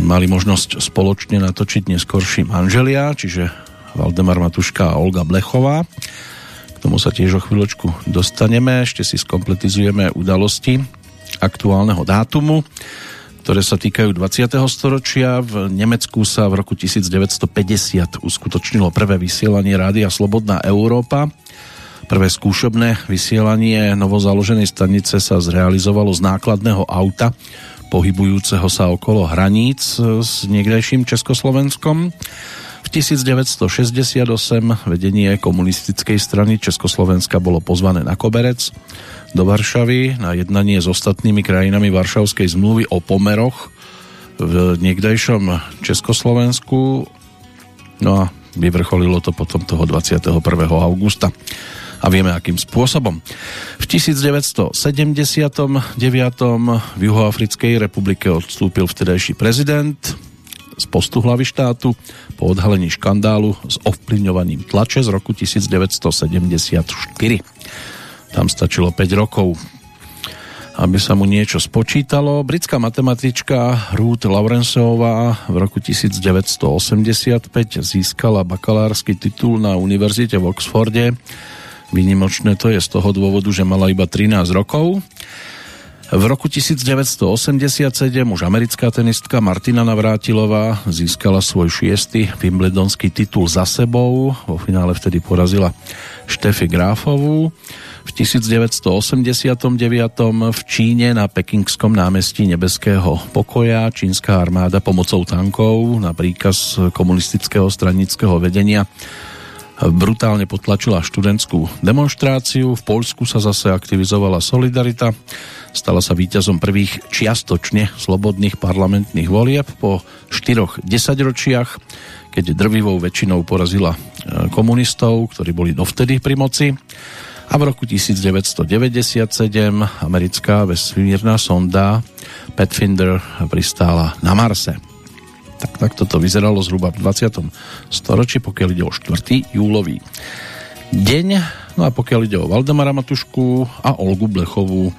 mali možnosť spoločne natočiť neskorší manželia, čiže Valdemar Matuška a Olga Blechová. K tomu sa tiež o chvíľočku dostaneme, ešte si skompletizujeme udalosti aktuálneho dátumu, ktoré sa týkajú 20. storočia. V Nemecku sa v roku 1950 uskutočnilo prvé vysielanie Rádia Slobodná Európa. Prvé skúšobné vysielanie novozaloženej stanice sa zrealizovalo z nákladného auta pohybujúceho sa okolo hraníc s niekdejším Československom. V 1968 vedenie komunistickej strany Československa bolo pozvané na koberec do Varšavy na jednanie s ostatnými krajinami Varšavskej zmluvy o pomeroch v niekdejšom Československu. No a vyvrcholilo to potom toho 21. augusta a vieme akým spôsobom. V 1979. v Juhoafrickej republike odstúpil vtedajší prezident z postu hlavy štátu po odhalení škandálu s ovplyvňovaním tlače z roku 1974. Tam stačilo 5 rokov aby sa mu niečo spočítalo. Britská matematička Ruth Lawrenceová v roku 1985 získala bakalársky titul na univerzite v Oxforde. Vynimočné to je z toho dôvodu, že mala iba 13 rokov. V roku 1987 už americká tenistka Martina Navrátilová získala svoj šiestý Wimbledonský titul za sebou. Vo finále vtedy porazila Štefi Gráfovú. V 1989 v Číne na Pekingskom námestí Nebeského pokoja čínska armáda pomocou tankov na príkaz komunistického stranického vedenia brutálne potlačila študentskú demonstráciu. V Poľsku sa zase aktivizovala Solidarita. Stala sa víťazom prvých čiastočne slobodných parlamentných volieb po štyroch desaťročiach, keď drvivou väčšinou porazila e, komunistov, ktorí boli dovtedy pri moci a v roku 1997 americká vesmírna sonda Pathfinder pristála na Marse. Tak takto to vyzeralo zhruba v 20. storočí, pokiaľ ide o 4. júlový deň. No a pokiaľ ide o Valdemara Matušku a Olgu Blechovú,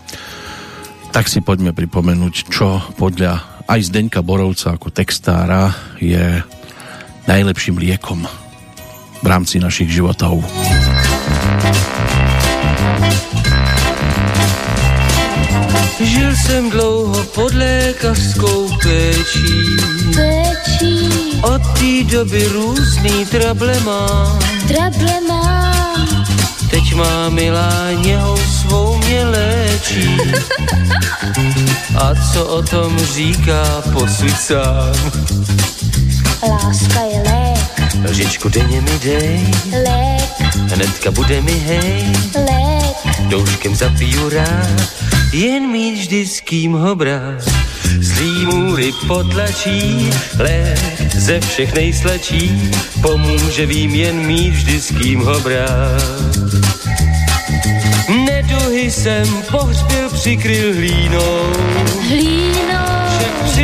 tak si poďme pripomenúť, čo podľa aj Zdeňka Borovca ako textára je najlepším liekom v rámci našich životov. Žil jsem dlouho pod lékařskou péčí. Péčí. Od té doby různý trable mám. Trable mám. Teď má milá něhou svou mě léčí. A co o tom říká posud sám? Láska je lék. Lžičku denně mi dej, Lék. hnedka bude mi hej. Lék. Douškem zapiju rád, jen mít vždy s kým ho brát. Zlý můry potlačí, lék ze všech nejslačí, pomůže vím jen mít vždy s kým ho brát. Neduhy jsem pohřbil, přikryl hlínou, Hlíno.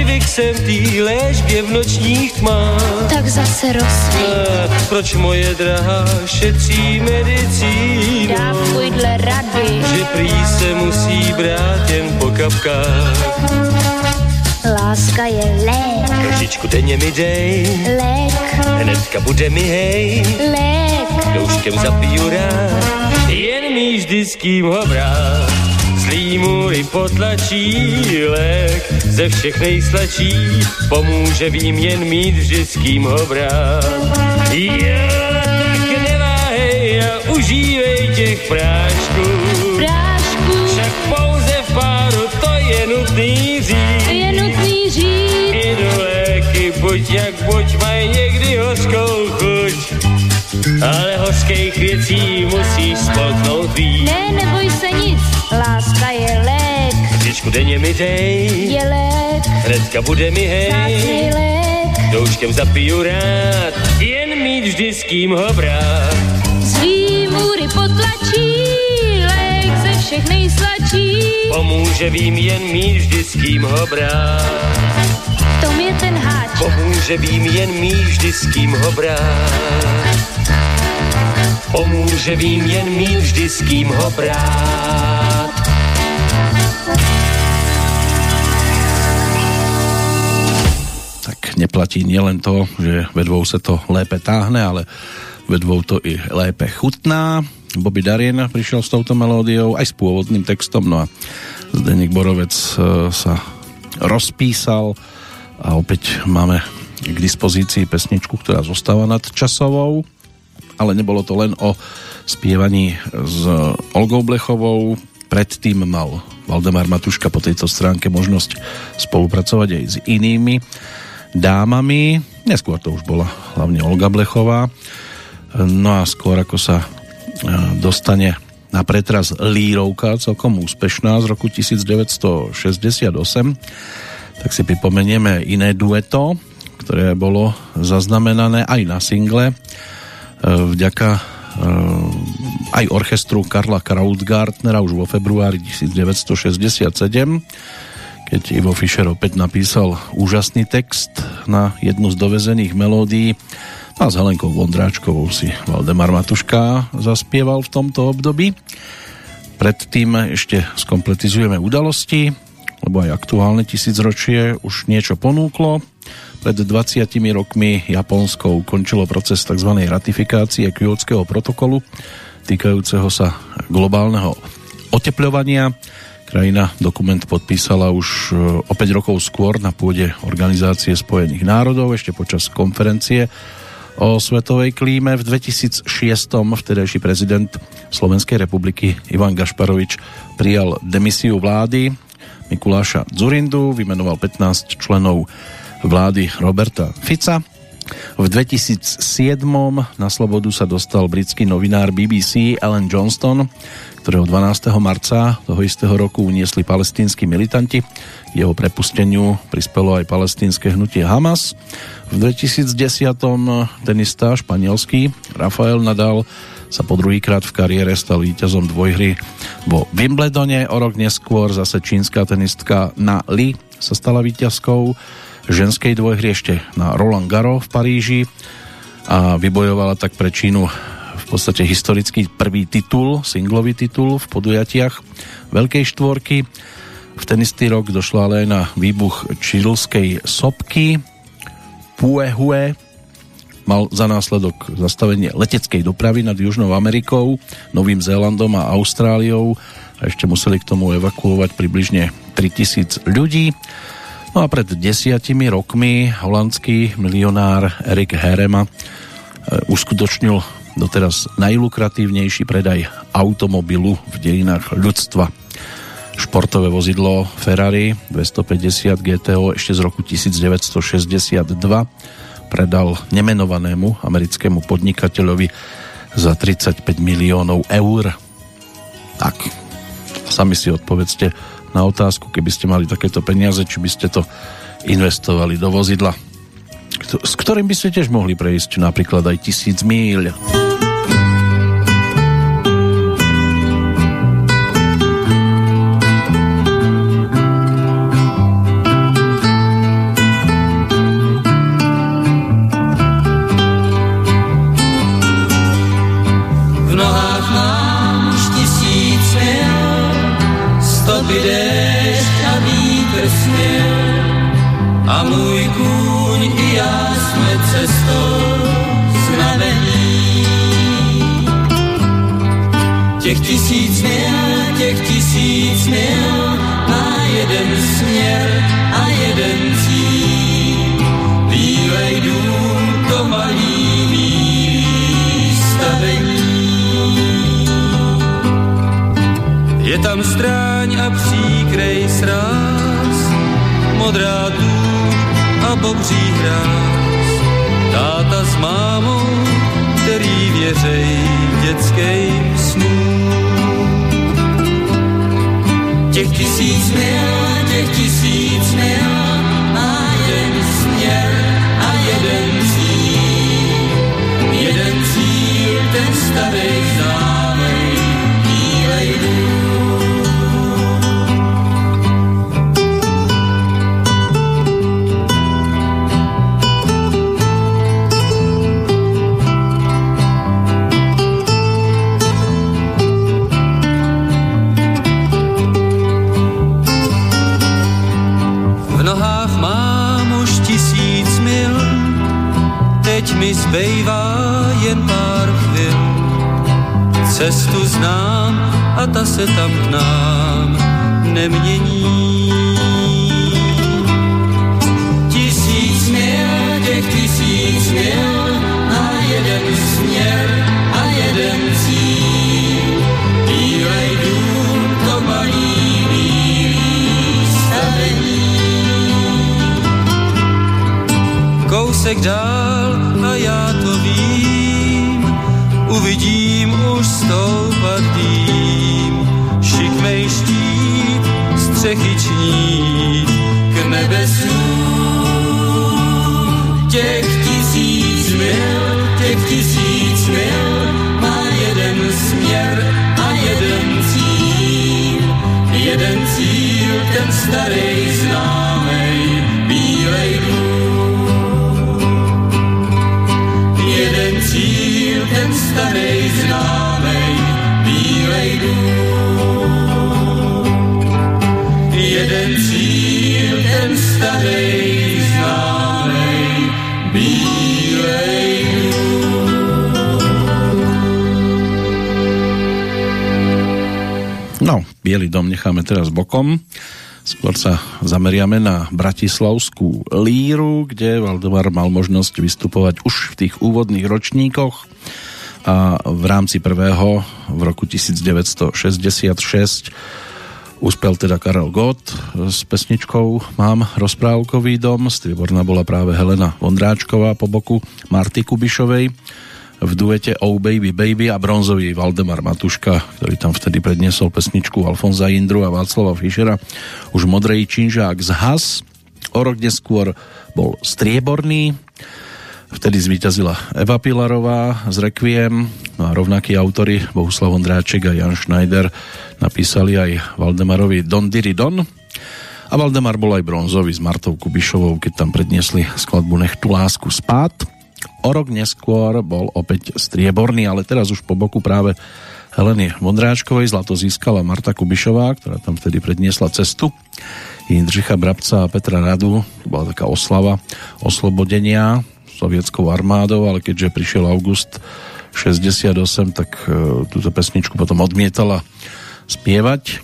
Však přivyk jsem tý léžbě v nočních tmách. Tak zase. A proč moje drahá šetří medicínou? Dávkuj dle rady. že prý se musí brát jen po kapkách. Láska je lék. Lžičku denně mi dej, Lék. hnedka bude mi hej. Lék. Douškem zapiju rád, jen mi vždy s kým ho brát. Zlý můry potlačí, lék ze všech nejslačí, pomůže vím jen mít vždy s kým ho brát. Jo, tak neváhej a užívej těch prášků. Prášku. Však pouze v páru to je nutný říct. Je nutný říct. I do léky buď jak buď mají někdy hořkou chuť. Ale hořkých věcí musíš spolknout víc. Ne. Láska je lék. Vždyčku denně mi dej, Je lék. hnedka bude mi hej. lék. Douškem zapiju rád, jen mít vždy s kým ho brát. Zlý můry potlačí. Lék ze všech nejsladší. Pomůže vím jen mít vždy s kým ho brát. V tom je ten háč. Pomůže vím jen mít vždy s kým ho brát. Pomůže vím jen mít vždy s kým ho brát. Neplatí nielen to, že vedvou sa to lépe táhne, ale vedvou to i lépe chutná. Bobby Darien prišiel s touto melódiou aj s pôvodným textom, no a Zdeněk Borovec e, sa rozpísal a opäť máme k dispozícii pesničku, ktorá zostáva nad časovou, ale nebolo to len o spievaní s Olgou Blechovou. Predtým mal Valdemar Matuška po tejto stránke možnosť spolupracovať aj s inými dámami. Neskôr to už bola hlavne Olga Blechová. No a skôr ako sa e, dostane na pretras Lírovka, celkom úspešná z roku 1968, tak si pripomenieme iné dueto, ktoré bolo zaznamenané aj na single e, vďaka e, aj orchestru Karla Krautgartnera už vo februári 1967, keď Ivo Fischer opäť napísal úžasný text na jednu z dovezených melódií a s Helenkou Vondráčkovou si Valdemar Matuška zaspieval v tomto období. Predtým ešte skompletizujeme udalosti, lebo aj aktuálne tisícročie už niečo ponúklo. Pred 20 rokmi Japonsko ukončilo proces tzv. ratifikácie Kyotského protokolu týkajúceho sa globálneho otepľovania. Krajina dokument podpísala už e, o 5 rokov skôr na pôde Organizácie spojených národov, ešte počas konferencie o svetovej klíme. V 2006. vtedajší prezident Slovenskej republiky Ivan Gašparovič prijal demisiu vlády Mikuláša Zurindu, vymenoval 15 členov vlády Roberta Fica. V 2007. na slobodu sa dostal britský novinár BBC Alan Johnston, ktorého 12. marca toho istého roku uniesli palestínsky militanti. Jeho prepusteniu prispelo aj palestínske hnutie Hamas. V 2010. tenista španielský Rafael Nadal sa po druhýkrát v kariére stal víťazom dvojhry vo Wimbledone. O rok neskôr zase čínska tenistka Na Li sa stala víťazkou ženskej dvojhry ešte na Roland Garo v Paríži a vybojovala tak pre Čínu v podstate historický prvý titul, singlový titul v podujatiach Veľkej štvorky. V ten istý rok došlo ale aj na výbuch čilskej sopky Puehue mal za následok zastavenie leteckej dopravy nad Južnou Amerikou, Novým Zélandom a Austráliou a ešte museli k tomu evakuovať približne 3000 ľudí. No a pred desiatimi rokmi holandský milionár Erik Herema e, uskutočnil doteraz najlukratívnejší predaj automobilu v dejinách ľudstva. Športové vozidlo Ferrari 250 GTO ešte z roku 1962 predal nemenovanému americkému podnikateľovi za 35 miliónov eur. Tak, sami si odpovedzte na otázku, keby ste mali takéto peniaze, či by ste to investovali do vozidla, s ktorým by ste tiež mohli prejsť napríklad aj tisíc míľ. Těch tisíc mil, těch tisíc mil má jeden směr a jeden cíl. Bílej dům to malý výstavení. Je tam stráň a příkrej sráz, modrá dům a bobří hráz. Táta s mámou, který věřej dětským snům. Těch tisíc mil, těch tisíc mil má jeden směr a jeden cíl. Jeden cíl, ten starý znám. mi zbejvá jen pár chvil. Cestu znám a ta se tam k nám nemění. Tisíc mil, těch tisíc mil na jeden směr a jeden cíl. Bílej dům to malý bílý stavení. Kousek dál starej známej bílej dům. Jeden cíl, ten starej známej bílej dům. Jeden cíl, ten starej známej bílej No, Bielý dom necháme teraz bokom. Skôr sa zameriame na Bratislavskú líru, kde Valdemar mal možnosť vystupovať už v tých úvodných ročníkoch. A v rámci prvého v roku 1966 uspel teda Karel Gott s pesničkou Mám rozprávkový dom, strieborná bola práve Helena Vondráčková po boku Marty Kubišovej v duete Oh Baby Baby a bronzový Valdemar Matuška, ktorý tam vtedy predniesol pesničku Alfonza Indru a Václava Fischera. Už modrej činžák z Has. O rok neskôr bol strieborný. Vtedy zvíťazila Eva Pilarová z Requiem. No a rovnakí autory Bohuslav Ondráček a Jan Schneider napísali aj Valdemarovi Don Diri Don. A Valdemar bol aj bronzový s Martou Kubišovou, keď tam predniesli skladbu Nech tu lásku spát. O rok neskôr bol opäť strieborný, ale teraz už po boku práve Heleny Vondráčkovej zlato získala Marta Kubišová, ktorá tam vtedy predniesla cestu. Jindřicha Brabca a Petra Radu, bola taká oslava oslobodenia sovietskou armádou, ale keďže prišiel august 68, tak e, túto pesničku potom odmietala spievať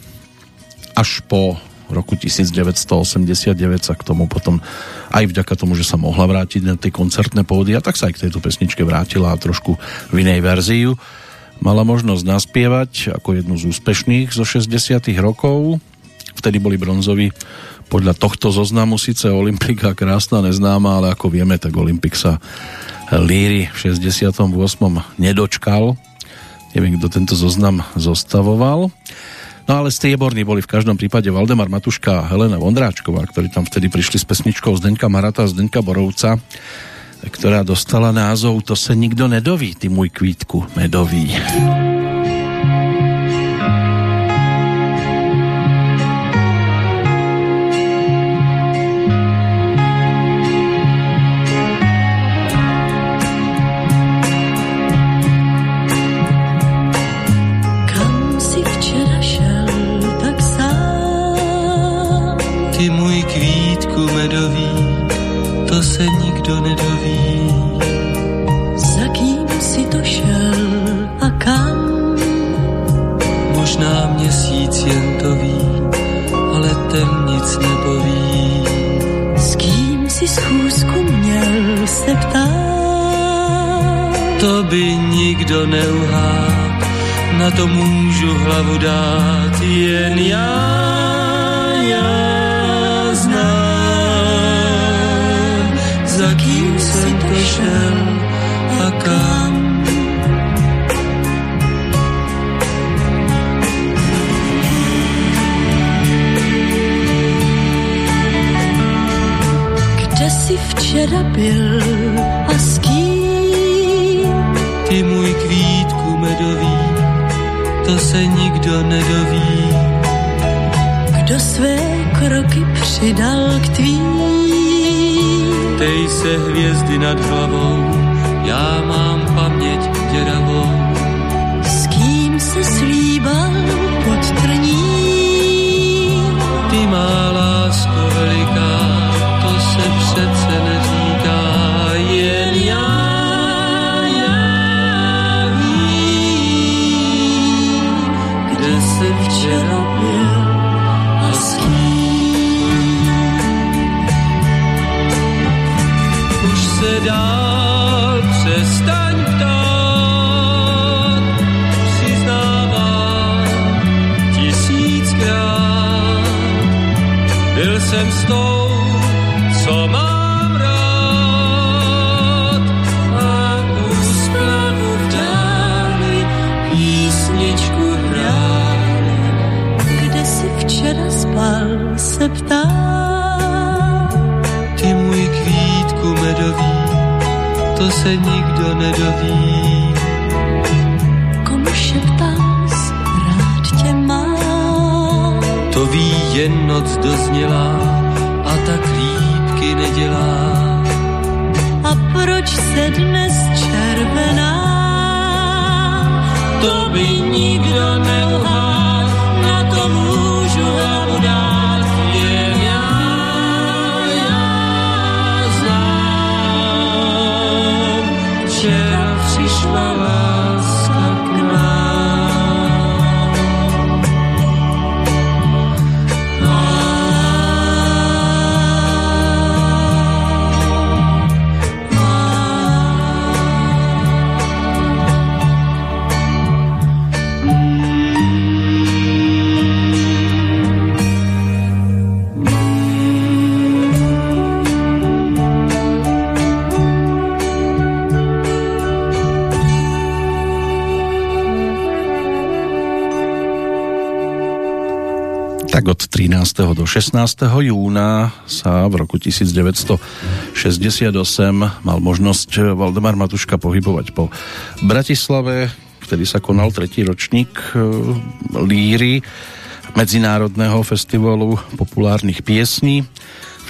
až po roku 1989 sa k tomu potom aj vďaka tomu, že sa mohla vrátiť na tie koncertné pódia, tak sa aj k tejto pesničke vrátila a trošku v inej verziu. Mala možnosť naspievať ako jednu z úspešných zo 60 rokov. Vtedy boli bronzoví podľa tohto zoznamu síce Olympika krásna, neznáma, ale ako vieme, tak Olympik sa Líry v 68. nedočkal. Neviem, kto tento zoznam zostavoval. No ale strieborní boli v každom prípade Valdemar Matuška a Helena Vondráčková, ktorí tam vtedy prišli s pesničkou Zdenka Marata a Zdenka Borovca, ktorá dostala názov To se nikdo nedoví, ty môj kvítku medový. nikdo neuhá, na to můžu hlavu dát jen já, já za kým jsem to šel a kam. Kde si včera byl? doví, to se nikdo nedoví. Kdo své kroky přidal k tvým? Ptej se hvězdy nad hlavou, já mám paměť děravou. S kým se slíbí? jsem s tou, co mám rád. A tu zprávu v dáli písničku hráli, kde si včera spal, se ptám. Ty můj kvítku medový, to se nikdo nedoví. Jen noc doznělá a tak lípky nedělá. A proč se dnes červená? To by nikdo neuhádl, na to můžu hlavu dát, do 16. júna sa v roku 1968 mal možnosť Valdemar Matuška pohybovať po Bratislave, ktorý sa konal tretí ročník e, Líry Medzinárodného festivalu populárnych piesní.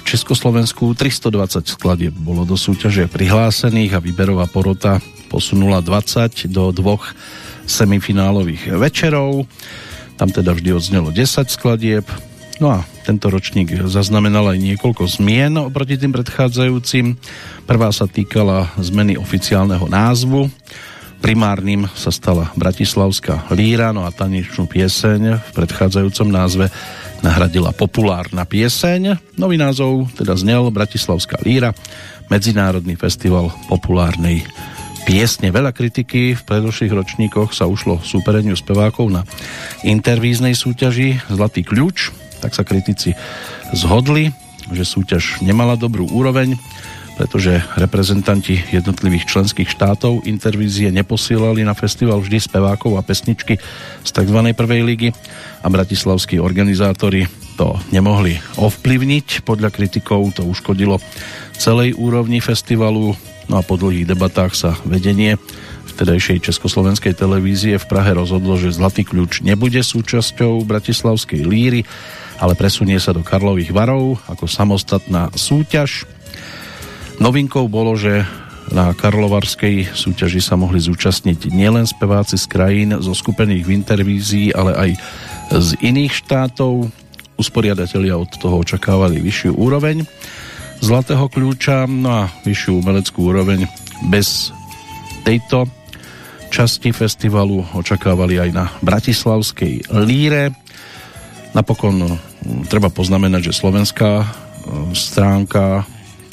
V Československu 320 skladieb bolo do súťaže prihlásených a výberová porota posunula 20 do dvoch semifinálových večerov. Tam teda vždy odznelo 10 skladieb. No a tento ročník zaznamenal aj niekoľko zmien oproti tým predchádzajúcim. Prvá sa týkala zmeny oficiálneho názvu. Primárnym sa stala Bratislavská líra, no a tanečnú pieseň v predchádzajúcom názve nahradila populárna pieseň. Nový názov teda znel Bratislavská líra, Medzinárodný festival populárnej piesne. Veľa kritiky v predošlých ročníkoch sa ušlo súpereniu spevákov na intervíznej súťaži Zlatý kľúč, tak sa kritici zhodli, že súťaž nemala dobrú úroveň, pretože reprezentanti jednotlivých členských štátov intervízie neposielali na festival vždy spevákov a pesničky z tzv. prvej ligy a bratislavskí organizátori to nemohli ovplyvniť. Podľa kritikov to uškodilo celej úrovni festivalu, No a po dlhých debatách sa vedenie vtedajšej Československej televízie v Prahe rozhodlo, že Zlatý kľúč nebude súčasťou Bratislavskej líry, ale presunie sa do Karlových varov ako samostatná súťaž. Novinkou bolo, že na Karlovarskej súťaži sa mohli zúčastniť nielen speváci z krajín zo skupených v intervízii, ale aj z iných štátov. Usporiadatelia od toho očakávali vyššiu úroveň Zlatého kľúča, no a vyššiu umeleckú úroveň bez tejto časti festivalu očakávali aj na Bratislavskej líre. Napokon treba poznamenať, že slovenská e, stránka,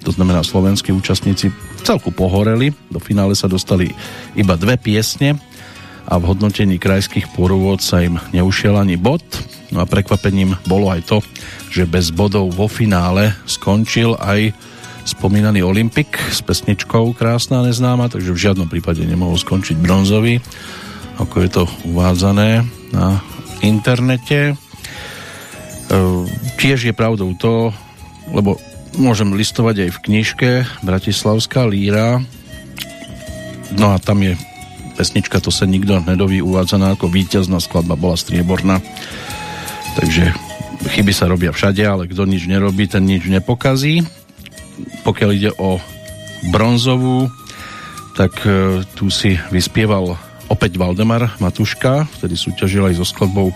to znamená slovenskí účastníci, celku pohoreli. Do finále sa dostali iba dve piesne a v hodnotení krajských pôrovod sa im neušiel ani bod. No a prekvapením bolo aj to, že bez bodov vo finále skončil aj spomínaný Olympik s pesničkou Krásna neznáma, takže v žiadnom prípade nemohol skončiť bronzový, ako je to uvádzané na internete. E, tiež je pravdou to, lebo môžem listovať aj v knižke Bratislavská líra, no a tam je pesnička To sa nikto nedoví uvádzaná ako víťazná skladba bola strieborná takže chyby sa robia všade, ale kto nič nerobí, ten nič nepokazí. Pokiaľ ide o bronzovú, tak e, tu si vyspieval opäť Valdemar Matuška, vtedy súťažil aj so skladbou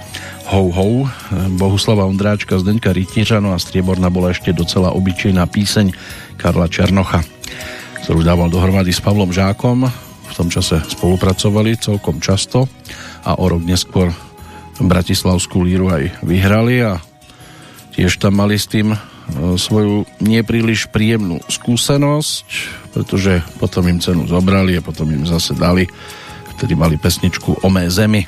Ho Ho, Bohuslava Ondráčka, Zdeňka Rytířa, no a strieborná bola ešte docela obyčejná píseň Karla Černocha, ktorú dával dohromady s Pavlom Žákom. V tom čase spolupracovali celkom často a o rok neskôr Bratislavskú líru aj vyhrali a tiež tam mali s tým e, svoju nepríliš príjemnú skúsenosť, pretože potom im cenu zobrali a potom im zase dali, vtedy mali pesničku O mé zemi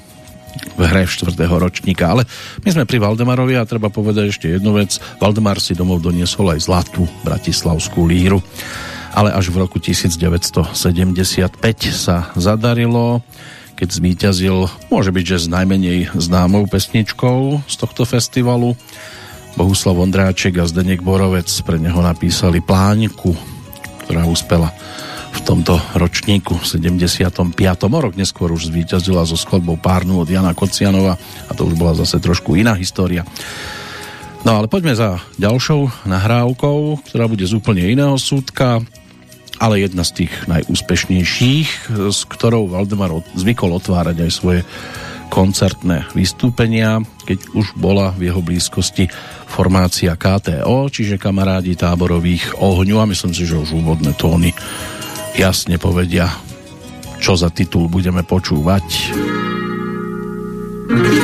v hre 4. ročníka. Ale my sme pri Valdemarovi a treba povedať ešte jednu vec. Valdemar si domov doniesol aj zlatú bratislavskú líru. Ale až v roku 1975 sa zadarilo keď zvíťazil, môže byť, že s najmenej známou pesničkou z tohto festivalu. Bohuslav Ondráček a Zdenek Borovec pre neho napísali Pláňku, ktorá uspela v tomto ročníku 75. O rok neskôr už zvíťazila so skladbou Párnu od Jana Kocianova a to už bola zase trošku iná história. No ale poďme za ďalšou nahrávkou, ktorá bude z úplne iného súdka, ale jedna z tých najúspešnejších, s ktorou Valdemar zvykol otvárať aj svoje koncertné vystúpenia, keď už bola v jeho blízkosti formácia KTO, čiže kamarádi táborových ohňu a myslím si, že už úvodné tóny jasne povedia, čo za titul budeme počúvať. že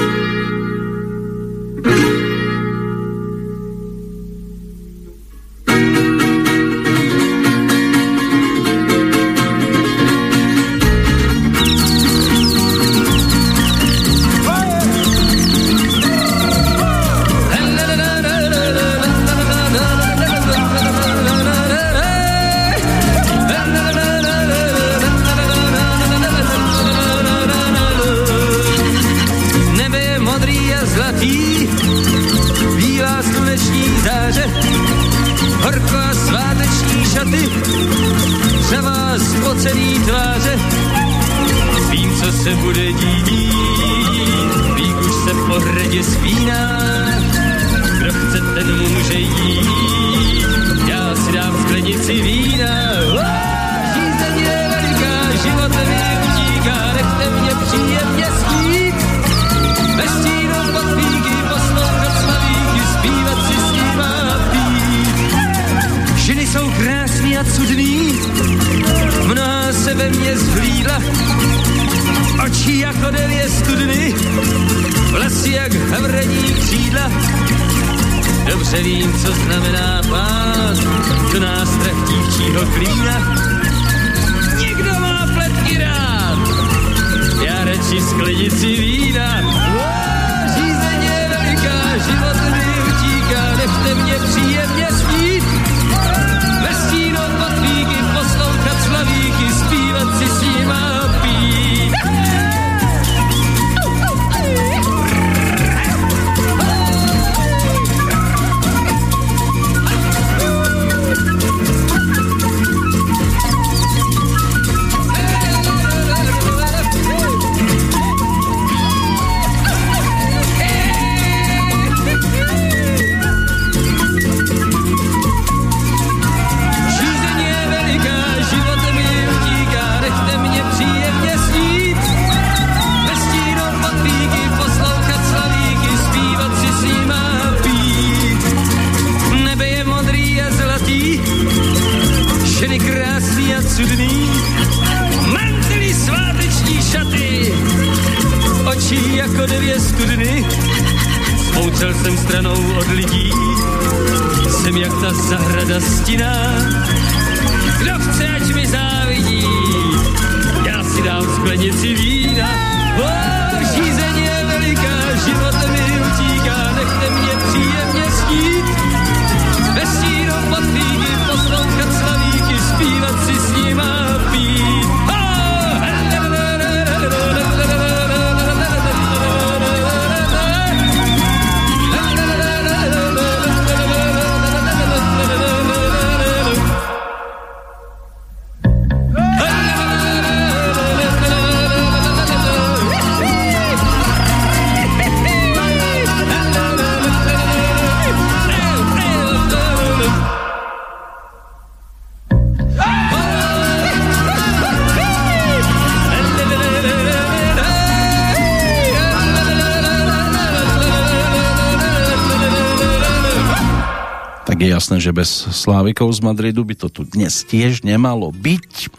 bez Slávikov z Madridu by to tu dnes tiež nemalo byť.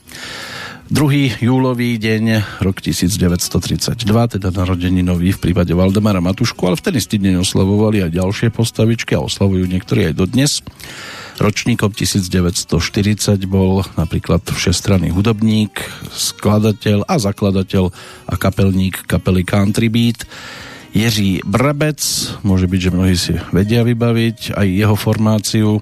2. júlový deň, rok 1932, teda nový v prípade Valdemara Matušku, ale v ten istý deň oslavovali aj ďalšie postavičky a oslavujú niektorí aj dodnes. Ročníkom 1940 bol napríklad všestranný hudobník, skladateľ a zakladateľ a kapelník kapely Country Beat. Jiří Brabec, môže byť, že mnohí si vedia vybaviť aj jeho formáciu, e,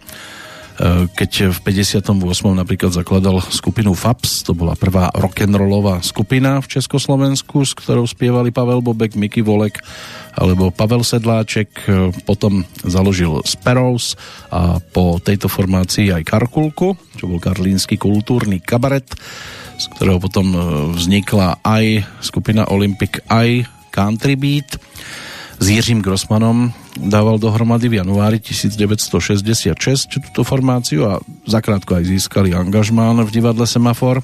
keď v 58. napríklad zakladal skupinu FAPS, to bola prvá rock'n'rollová skupina v Československu, s ktorou spievali Pavel Bobek, Miky Volek alebo Pavel Sedláček, e, potom založil Sparrows a po tejto formácii aj Karkulku čo bol karlínsky kultúrny kabaret, z ktorého potom e, vznikla aj skupina Olympic, aj Country Beat. S Jiřím Grossmanom dával dohromady v januári 1966 túto formáciu a zakrátko aj získali angažmán v divadle Semafor,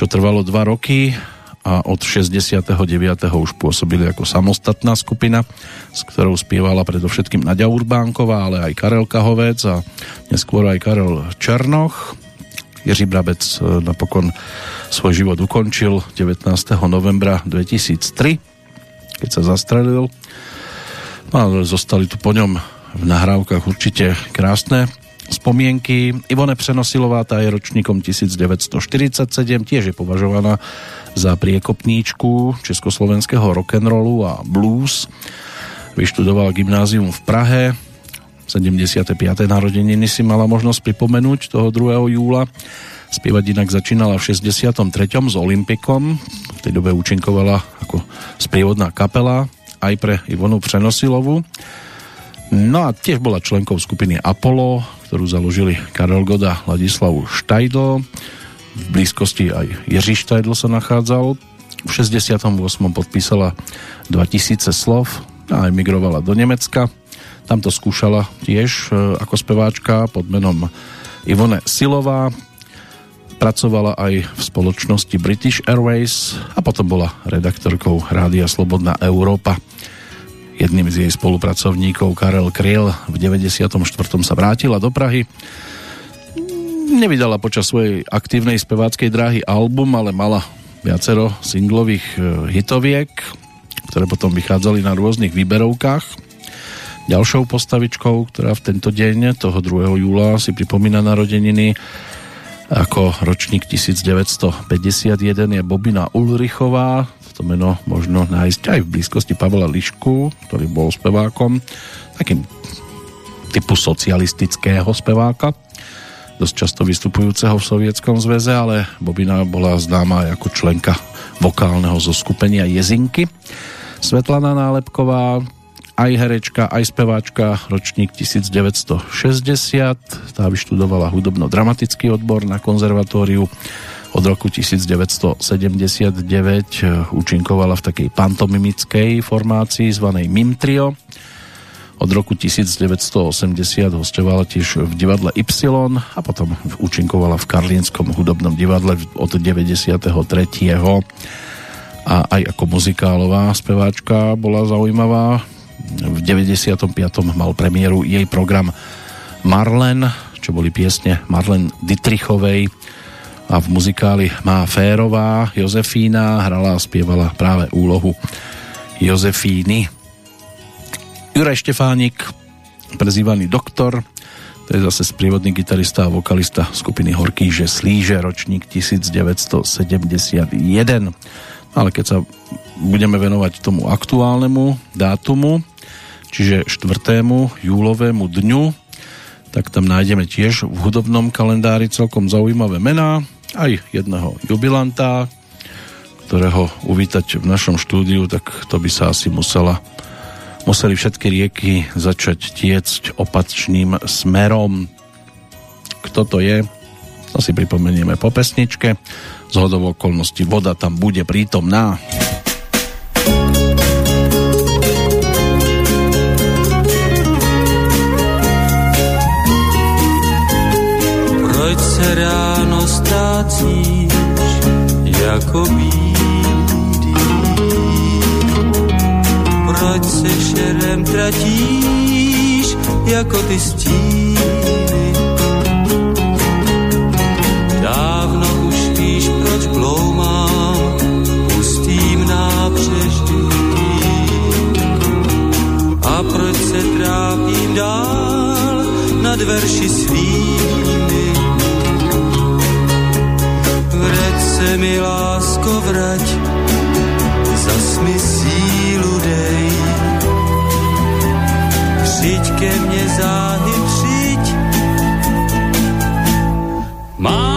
čo trvalo dva roky a od 69. už pôsobili ako samostatná skupina, s ktorou spievala predovšetkým Nadia Urbánková, ale aj Karel Kahovec a neskôr aj Karel Černoch. Jiří Brabec e, napokon svoj život ukončil 19. novembra 2003, keď sa zastrelil. No, ale zostali tu po ňom v nahrávkach určite krásne spomienky. Ivone Přenosilová, tá je ročníkom 1947, tiež je považovaná za priekopníčku československého rock'n'rollu a blues. Vyštudoval gymnázium v Prahe, 75. narodeniny si mala možnosť pripomenúť toho 2. júla. Spievať inak začínala v 63. s Olympikom. V tej dobe účinkovala ako sprievodná kapela aj pre Ivonu Přenosilovu. No a tiež bola členkou skupiny Apollo, ktorú založili Karel Goda Ladislav Štajdl v blízkosti aj Jiří Štajdl sa nachádzal. V 68. podpísala 2000 slov a emigrovala do Nemecka. Tam to skúšala tiež e, ako speváčka pod menom Ivone Silová. Pracovala aj v spoločnosti British Airways a potom bola redaktorkou Rádia Slobodná Európa. Jedným z jej spolupracovníkov Karel Kriel v 94. sa vrátila do Prahy nevydala počas svojej aktívnej speváckej dráhy album, ale mala viacero singlových e, hitoviek, ktoré potom vychádzali na rôznych výberovkách. Ďalšou postavičkou, ktorá v tento deň, toho 2. júla, si pripomína narodeniny ako ročník 1951 je Bobina Ulrichová. To meno možno nájsť aj v blízkosti Pavla Lišku, ktorý bol spevákom, takým typu socialistického speváka dosť často vystupujúceho v Sovietskom zväze, ale Bobina bola známa aj ako členka vokálneho zoskupenia Jezinky. Svetlana Nálepková, aj herečka, aj speváčka, ročník 1960. Tá vyštudovala hudobno-dramatický odbor na konzervatóriu. Od roku 1979 účinkovala v takej pantomimickej formácii zvanej Mimtrio. Od roku 1980 hostovala tiež v divadle Y a potom účinkovala v Karlínskom hudobnom divadle od 93. A aj ako muzikálová speváčka bola zaujímavá. V 95. mal premiéru jej program Marlen, čo boli piesne Marlen Dietrichovej a v muzikáli Má Férová Jozefína hrala a spievala práve úlohu Jozefíny Juraj Štefánik, prezývaný Doktor, to je zase sprievodný gitarista a vokalista skupiny Horký, že slíže, ročník 1971. Ale keď sa budeme venovať tomu aktuálnemu dátumu, čiže 4. júlovému dňu, tak tam nájdeme tiež v hudobnom kalendári celkom zaujímavé mená, aj jedného jubilanta, ktorého uvítať v našom štúdiu, tak to by sa asi musela museli všetky rieky začať tiecť opačným smerom. Kto to je? To si pripomenieme po pesničke. Z okolností voda tam bude prítomná. Se ráno ztrácíš jako bíl? proč se šerem tratíš, jako ty stíny. Dávno už víš, proč bloumám pustým nábřeží. A proč se trápím dál nad verši svými. Mi lásko, vrať, zas mi sílu dej Přijď ke mne záhy, přijď. Má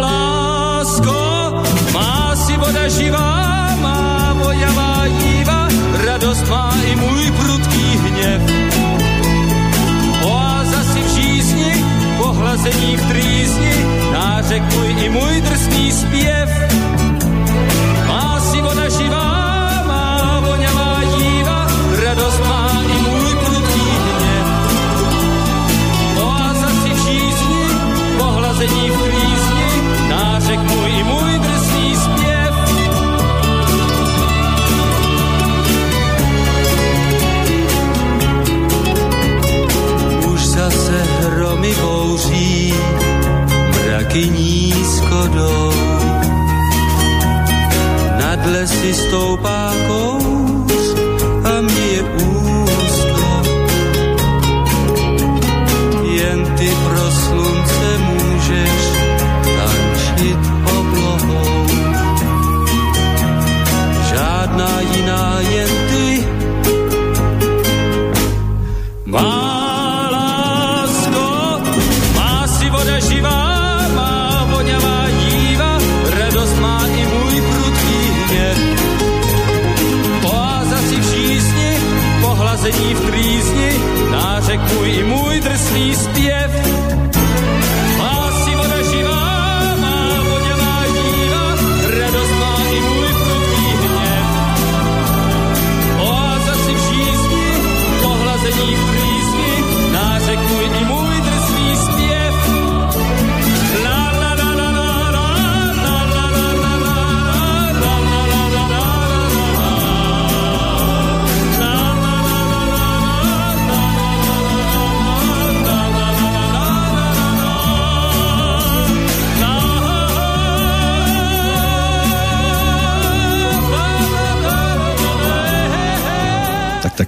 lásko, má si voda živá, má vojavá jíva, radost má i můj prudký hněv. Oáza si v žízni, pohlazení v trýzni, řekuj i můj drsný zpěv. vlky nízko jdou. Nad lesy stoupá kou.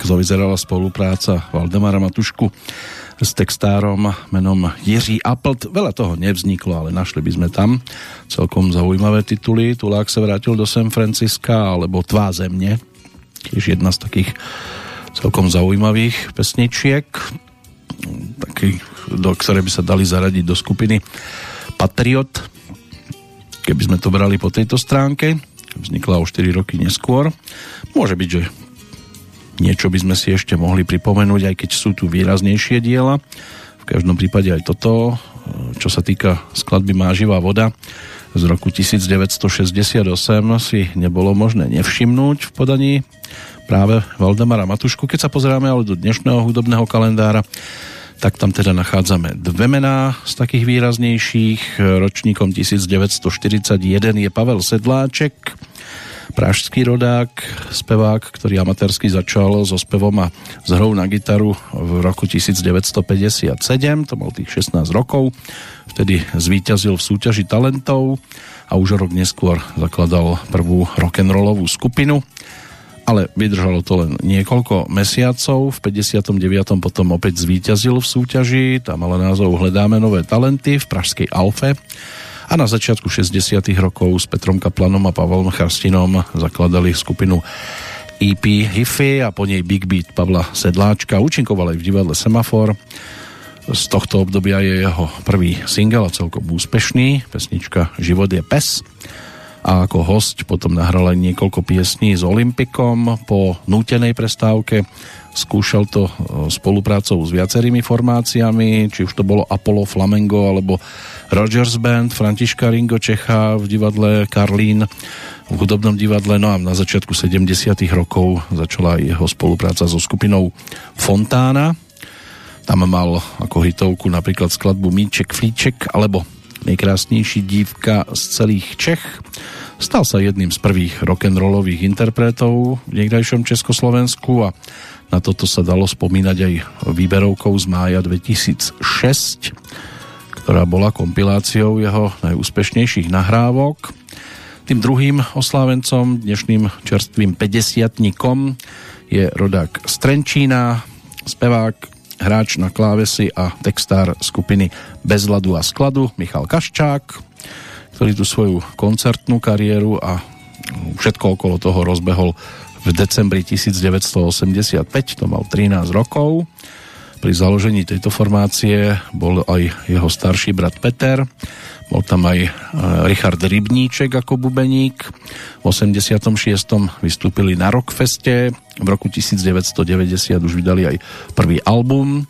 Divadlo vyzerala spolupráca Valdemara Matušku s textárom menom Jiří Appelt. Veľa toho nevzniklo, ale našli by sme tam celkom zaujímavé tituly. Tulák sa vrátil do San Francisca, alebo Tvá zemne, tiež jedna z takých celkom zaujímavých pesničiek, taký, do ktoré by sa dali zaradiť do skupiny Patriot, keby sme to brali po tejto stránke. Vznikla o 4 roky neskôr. Môže byť, že niečo by sme si ešte mohli pripomenúť, aj keď sú tu výraznejšie diela. V každom prípade aj toto, čo sa týka skladby Má živá voda z roku 1968 si nebolo možné nevšimnúť v podaní práve Valdemara Matušku. Keď sa pozeráme ale do dnešného hudobného kalendára, tak tam teda nachádzame dve mená z takých výraznejších. Ročníkom 1941 je Pavel Sedláček, pražský rodák, spevák, ktorý amatérsky začal so spevom a s hrou na gitaru v roku 1957, to mal tých 16 rokov, vtedy zvíťazil v súťaži talentov a už rok neskôr zakladal prvú rock'n'rollovú skupinu ale vydržalo to len niekoľko mesiacov. V 59. potom opäť zvíťazil v súťaži, tam ale názov Hledáme nové talenty v Pražskej Alfe a na začiatku 60 rokov s Petrom Kaplanom a Pavlom Charstinom zakladali skupinu EP Hifi a po nej Big Beat Pavla Sedláčka. Účinkoval aj v divadle Semafor. Z tohto obdobia je jeho prvý single a celkom úspešný. Pesnička Život je pes a ako host potom nahral aj niekoľko piesní s Olympikom po nútenej prestávke skúšal to spoluprácou s viacerými formáciami, či už to bolo Apollo Flamengo alebo Rogers Band, Františka Ringo Čecha v divadle Karlín v hudobnom divadle, no a na začiatku 70 rokov začala jeho spolupráca so skupinou Fontána. Tam mal ako hitovku napríklad skladbu Míček Flíček alebo Nejkrásnejší dívka z celých Čech. Stal sa jedným z prvých rock'n'rollových interpretov v niekdajšom Československu a na toto sa dalo spomínať aj výberovkou z mája 2006 ktorá bola kompiláciou jeho najúspešnejších nahrávok. Tým druhým oslávencom, dnešným čerstvým 50 je rodák Strenčína, spevák, hráč na klávesy a textár skupiny Bez ľadu a skladu Michal Kaščák, ktorý tu svoju koncertnú kariéru a všetko okolo toho rozbehol v decembri 1985, to mal 13 rokov pri založení tejto formácie bol aj jeho starší brat Peter, bol tam aj e, Richard Rybníček ako bubeník. V 86. vystúpili na Rockfeste, v roku 1990 už vydali aj prvý album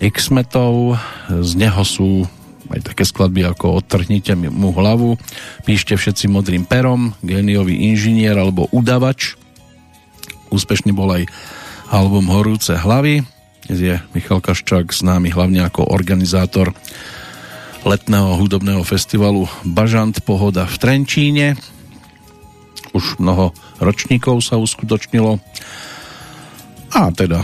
X-Metov, z neho sú aj také skladby ako Odtrhnite mu hlavu, Píšte všetci modrým perom, Géniový inžinier alebo Udavač. Úspešný bol aj album Horúce hlavy, dnes je Michal Kaščák známy hlavne ako organizátor letného hudobného festivalu Bažant Pohoda v Trenčíne. Už mnoho ročníkov sa uskutočnilo. A teda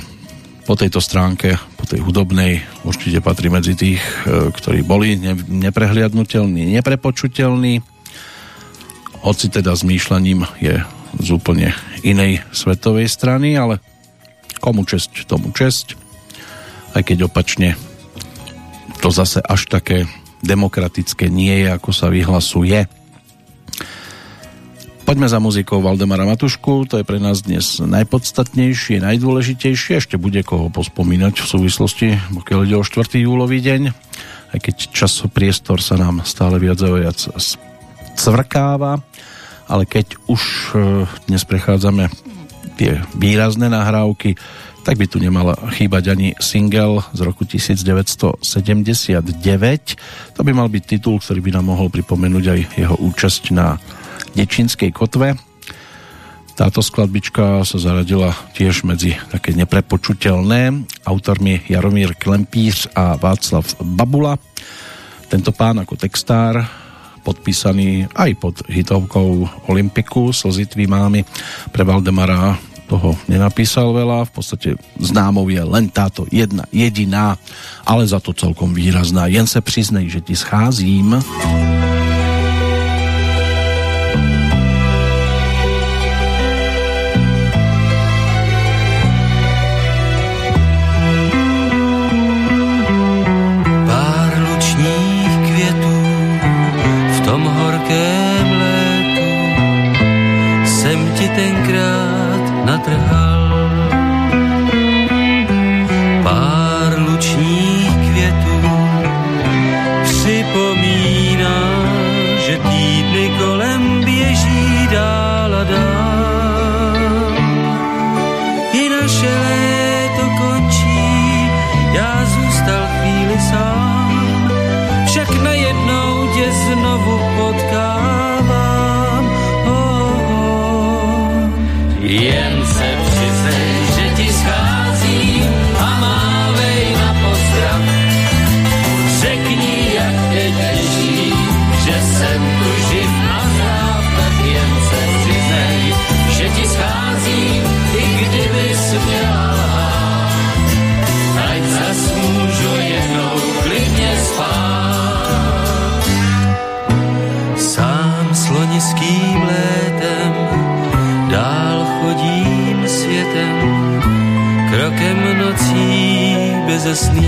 po tejto stránke, po tej hudobnej, určite patrí medzi tých, e, ktorí boli neprehliadnutelní, neprepočutelní. Hoci teda zmýšľaním je z úplne inej svetovej strany, ale komu česť, tomu česť aj keď opačne to zase až také demokratické nie je, ako sa vyhlasuje. Poďme za muzikou Valdemara Matušku, to je pre nás dnes najpodstatnejšie, najdôležitejšie, ešte bude koho pospomínať v súvislosti, pokiaľ ide o 4. júlový deň, aj keď čas priestor sa nám stále viac a viac cvrkáva, ale keď už e, dnes prechádzame tie výrazné nahrávky, tak by tu nemal chýbať ani single z roku 1979. To by mal byť titul, ktorý by nám mohol pripomenúť aj jeho účasť na Dečinskej kotve. Táto skladbička sa zaradila tiež medzi také neprepočutelné. Autormi Jaromír Klempíř a Václav Babula. Tento pán ako textár podpísaný aj pod hitovkou Olympiku Slzy tvý mámy pre Valdemara toho nenapísal veľa, v podstate známou je len táto jedna jediná, ale za to celkom výrazná. Jen se přiznej, že ti scházím. jsem ti tenkrát natrhal. Pár lučních květů připomíná, že týdny končí. Bezesný.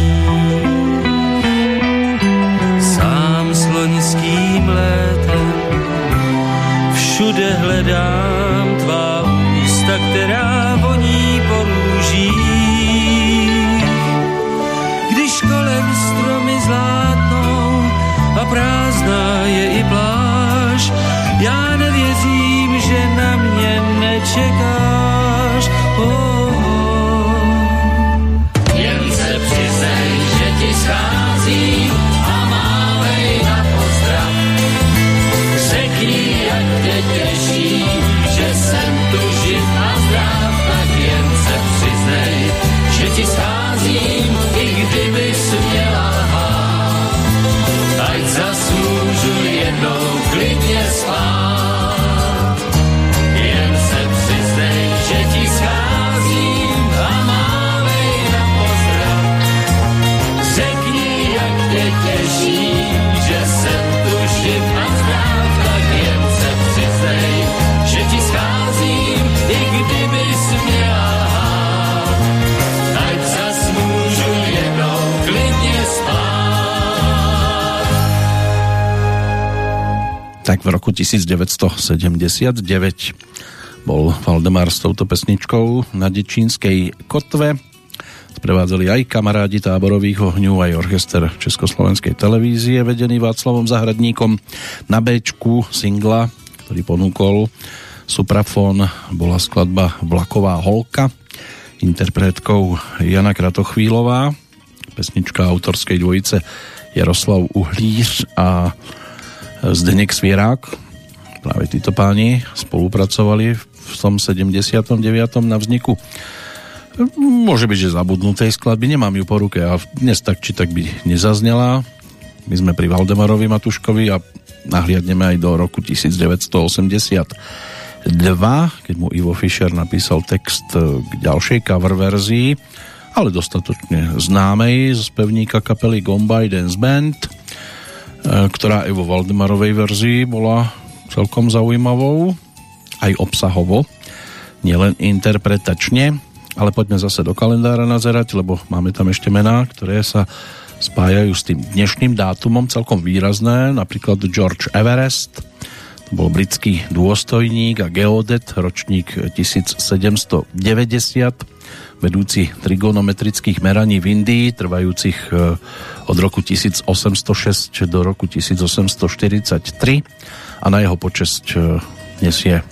Sám sloniským létem všude hledám tvá ústa, která voní po růžích. Když kolem stromy zlátnou a prázdná je i pláž, já nevěřím, že na mě nečekáš. Scházím v roku 1979 bol Valdemar s touto pesničkou na Dečínskej kotve. Sprevádzali aj kamarádi táborových ohňov, aj orchester Československej televízie, vedený Václavom Zahradníkom. Na b singla, ktorý ponúkol Suprafon, bola skladba Vlaková holka, interpretkou Jana Kratochvílová, pesnička autorskej dvojice Jaroslav Uhlíř a Zdeněk Svierák. Práve títo páni spolupracovali v tom 79. na vzniku môže byť, že zabudnutej skladby, nemám ju po ruke a dnes tak či tak by nezaznela. My sme pri Valdemarovi Matuškovi a nahliadneme aj do roku 1982, keď mu Ivo Fischer napísal text k ďalšej cover verzii, ale dostatočne známej z pevníka kapely Gombay Dance Band, ktorá aj vo Valdemarovej verzii bola celkom zaujímavou, aj obsahovo, nielen interpretačne, ale poďme zase do kalendára nazerať, lebo máme tam ešte mená, ktoré sa spájajú s tým dnešným dátumom celkom výrazné, napríklad George Everest, to bol britský dôstojník a geodet, ročník 1790, vedúci trigonometrických meraní v Indii, trvajúcich od roku 1806 do roku 1843 a na jeho počesť nesie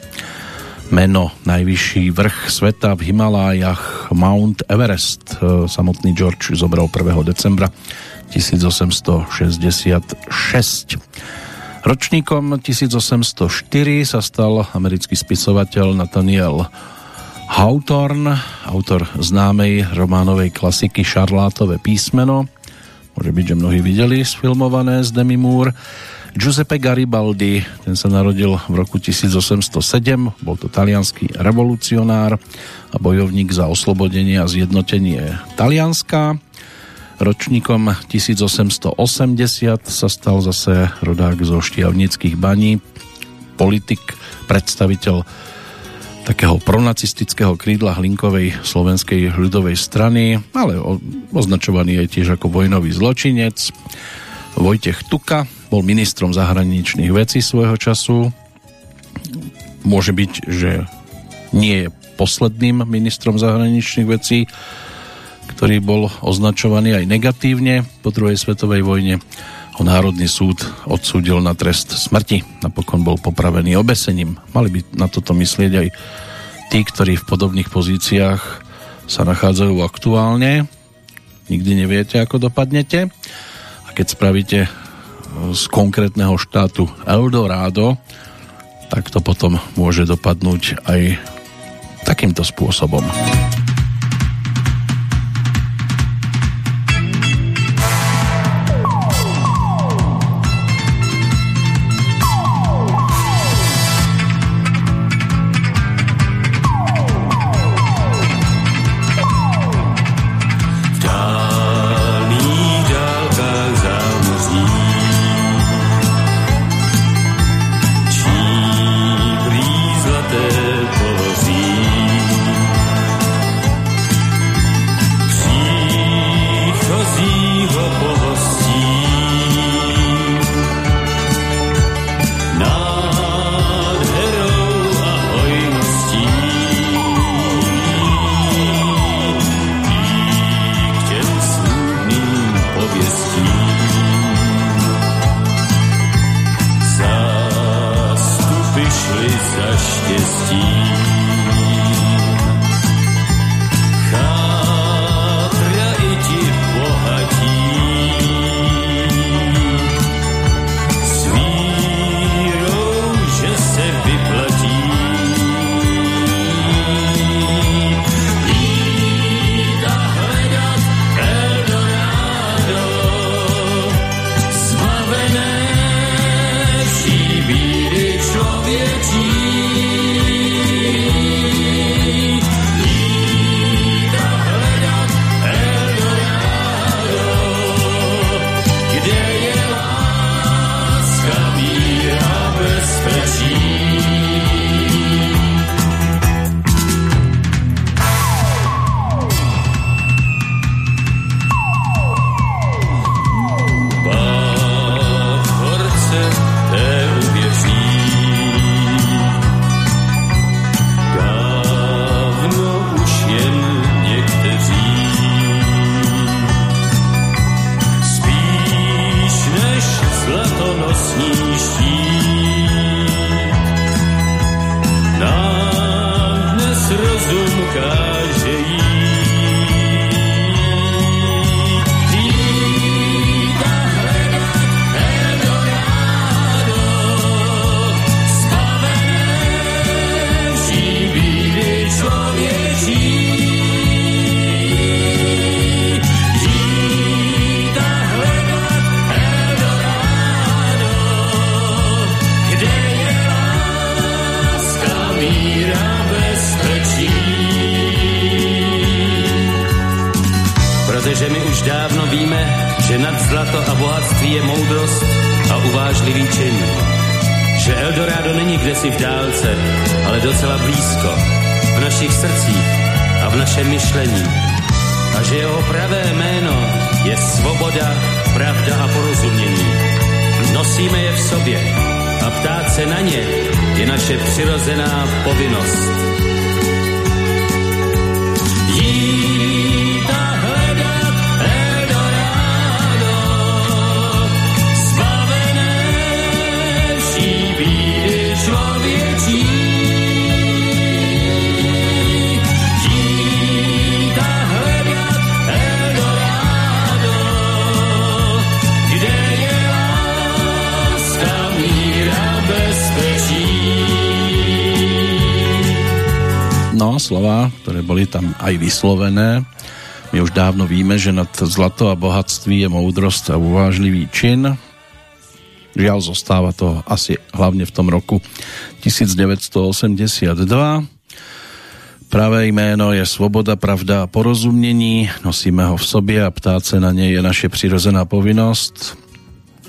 meno najvyšší vrch sveta v Himalájach Mount Everest. Samotný George zobral 1. decembra 1866. Ročníkom 1804 sa stal americký spisovateľ Nathaniel Hawthorne, autor známej románovej klasiky Šarlátové písmeno. Môže byť, že mnohí videli sfilmované z Demi Moore. Giuseppe Garibaldi, ten sa narodil v roku 1807, bol to talianský revolucionár a bojovník za oslobodenie a zjednotenie Talianska. Ročníkom 1880 sa stal zase rodák zo Štiavnických baní, politik, predstaviteľ takého pronacistického krídla Hlinkovej slovenskej ľudovej strany, ale označovaný je tiež ako vojnový zločinec. Vojtech Tuka, bol ministrom zahraničných vecí svojho času. Môže byť, že nie je posledným ministrom zahraničných vecí, ktorý bol označovaný aj negatívne po druhej svetovej vojne. Ho Národný súd odsúdil na trest smrti. Napokon bol popravený obesením. Mali by na toto myslieť aj tí, ktorí v podobných pozíciách sa nachádzajú aktuálne. Nikdy neviete, ako dopadnete. A keď spravíte z konkrétneho štátu Eldorado, tak to potom môže dopadnúť aj takýmto spôsobom. že my už dávno víme, že nad zlato a bohatství je moudrost a uvážlivý čin. Že Eldorado není kde si v dálce, ale docela blízko, v našich srdcích a v našem myšlení. A že jeho pravé jméno je svoboda, pravda a porozumění. Nosíme je v sobě a ptát se na ně je naše přirozená povinnost. Aj vyslovené. My už dávno víme, že nad zlato a bohatství je moudrosť a uvážlivý čin. Žiaľ, zostáva to asi hlavne v tom roku 1982. Pravé jméno je svoboda, pravda a porozumení. Nosíme ho v sobě a ptát se na něj je naše přirozená povinnost.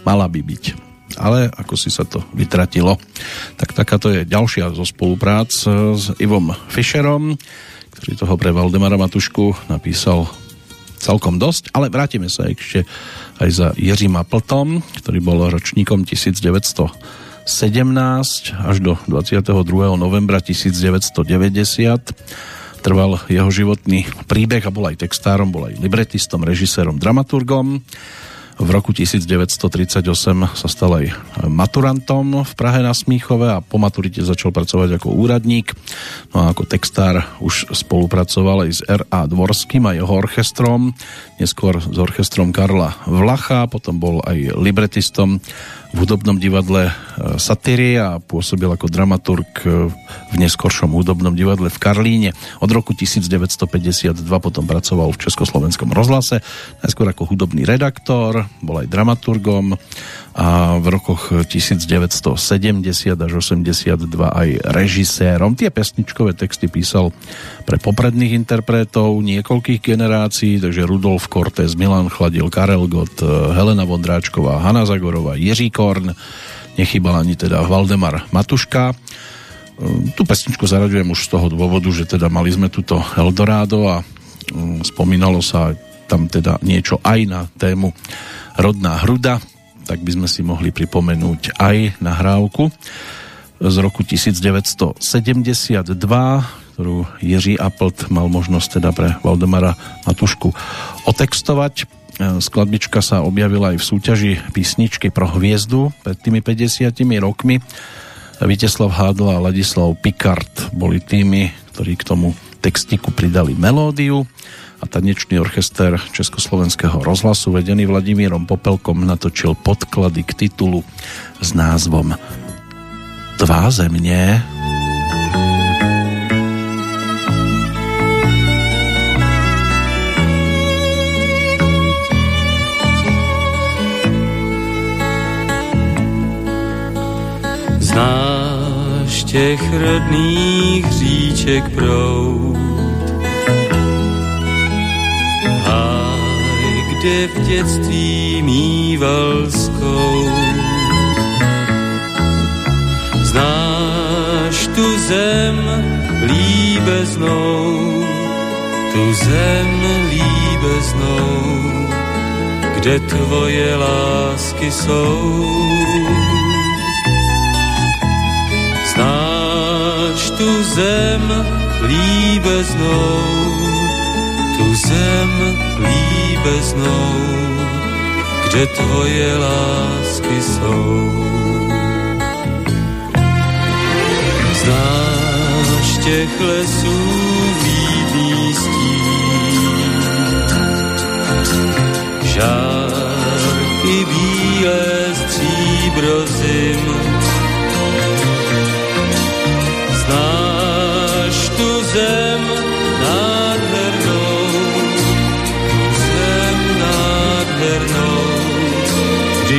Mala by byť. Ale ako si sa to vytratilo. Tak takáto je ďalšia zo spoluprác s Ivom Fischerom ktorý toho pre Valdemara Matušku napísal celkom dosť, ale vrátime sa ešte aj za Jiřím Pltom, ktorý bol ročníkom 1912 až do 22. novembra 1990 trval jeho životný príbeh a bol aj textárom, bol aj libretistom, režisérom, dramaturgom. V roku 1938 sa stal aj maturantom v Prahe na Smíchove a po maturite začal pracovať ako úradník. No a ako textár už spolupracoval aj s R.A. Dvorským a jeho orchestrom, neskôr s orchestrom Karla Vlacha, potom bol aj libretistom v hudobnom divadle e, Satyrie a pôsobil ako dramaturg e, v neskoršom hudobnom divadle v Karlíne. Od roku 1952 potom pracoval v Československom rozhlase, najskôr ako hudobný redaktor, bol aj dramaturgom a v rokoch 1970 až 82 aj režisérom. Tie pesničkové texty písal pre popredných interpretov niekoľkých generácií, takže Rudolf Cortés, Milan Chladil, Karel Gott, Helena Vondráčková, Hanna Zagorová, Jiří Korn, nechybal ani teda Valdemar Matuška. Tu pesničku zaraďujem už z toho dôvodu, že teda mali sme tuto Eldorado a mm, spomínalo sa tam teda niečo aj na tému rodná hruda, tak by sme si mohli pripomenúť aj nahrávku z roku 1972, ktorú Jiří Appelt mal možnosť teda pre Valdemara Matušku otextovať. Skladbička sa objavila aj v súťaži písničky pro hviezdu pred tými 50 rokmi. Viteslav Hádl a Ladislav Pikart boli tými, ktorí k tomu textiku pridali melódiu a tanečný orchester Československého rozhlasu vedený Vladimírom Popelkom natočil podklady k titulu s názvom Tvá zemne. Znáš těch rodných říček proud kde v dětství mýval. Znáš tu zem líbeznou, tu zem líbeznou, kde tvoje lásky jsou. Znáš tu zem líbeznou, tu zem líbeznou, beznou, kde tvoje lásky jsou. Znáš těch lesů vítný stín, žárky bílé stříbro zim.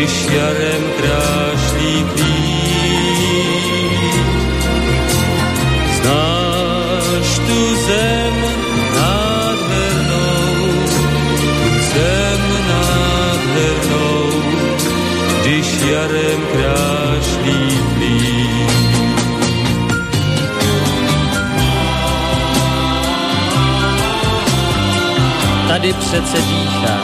Když jarem krášlí. Znáš tu zem nádhernou, tu zem nádhernou, když jarem krášlí klín. Tady přece dýcháš,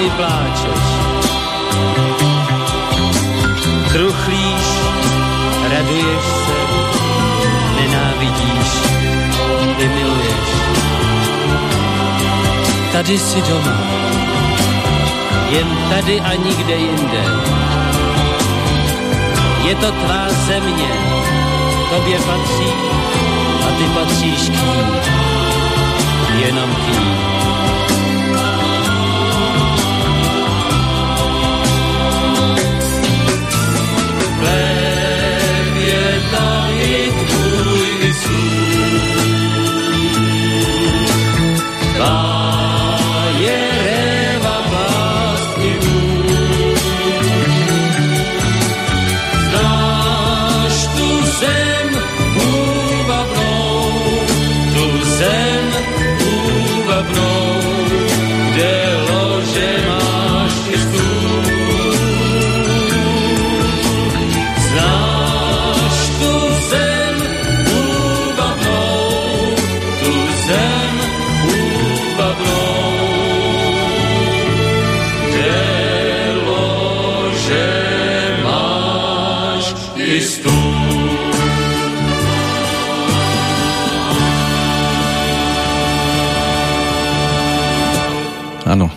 i pláčeš. Truchlíš, raduješ se, nenávidíš i miluješ. Tady si doma, jen tady a nikde jinde. Je to tvá země, tobě patří a ty patříš k ní jenom ty. Chléb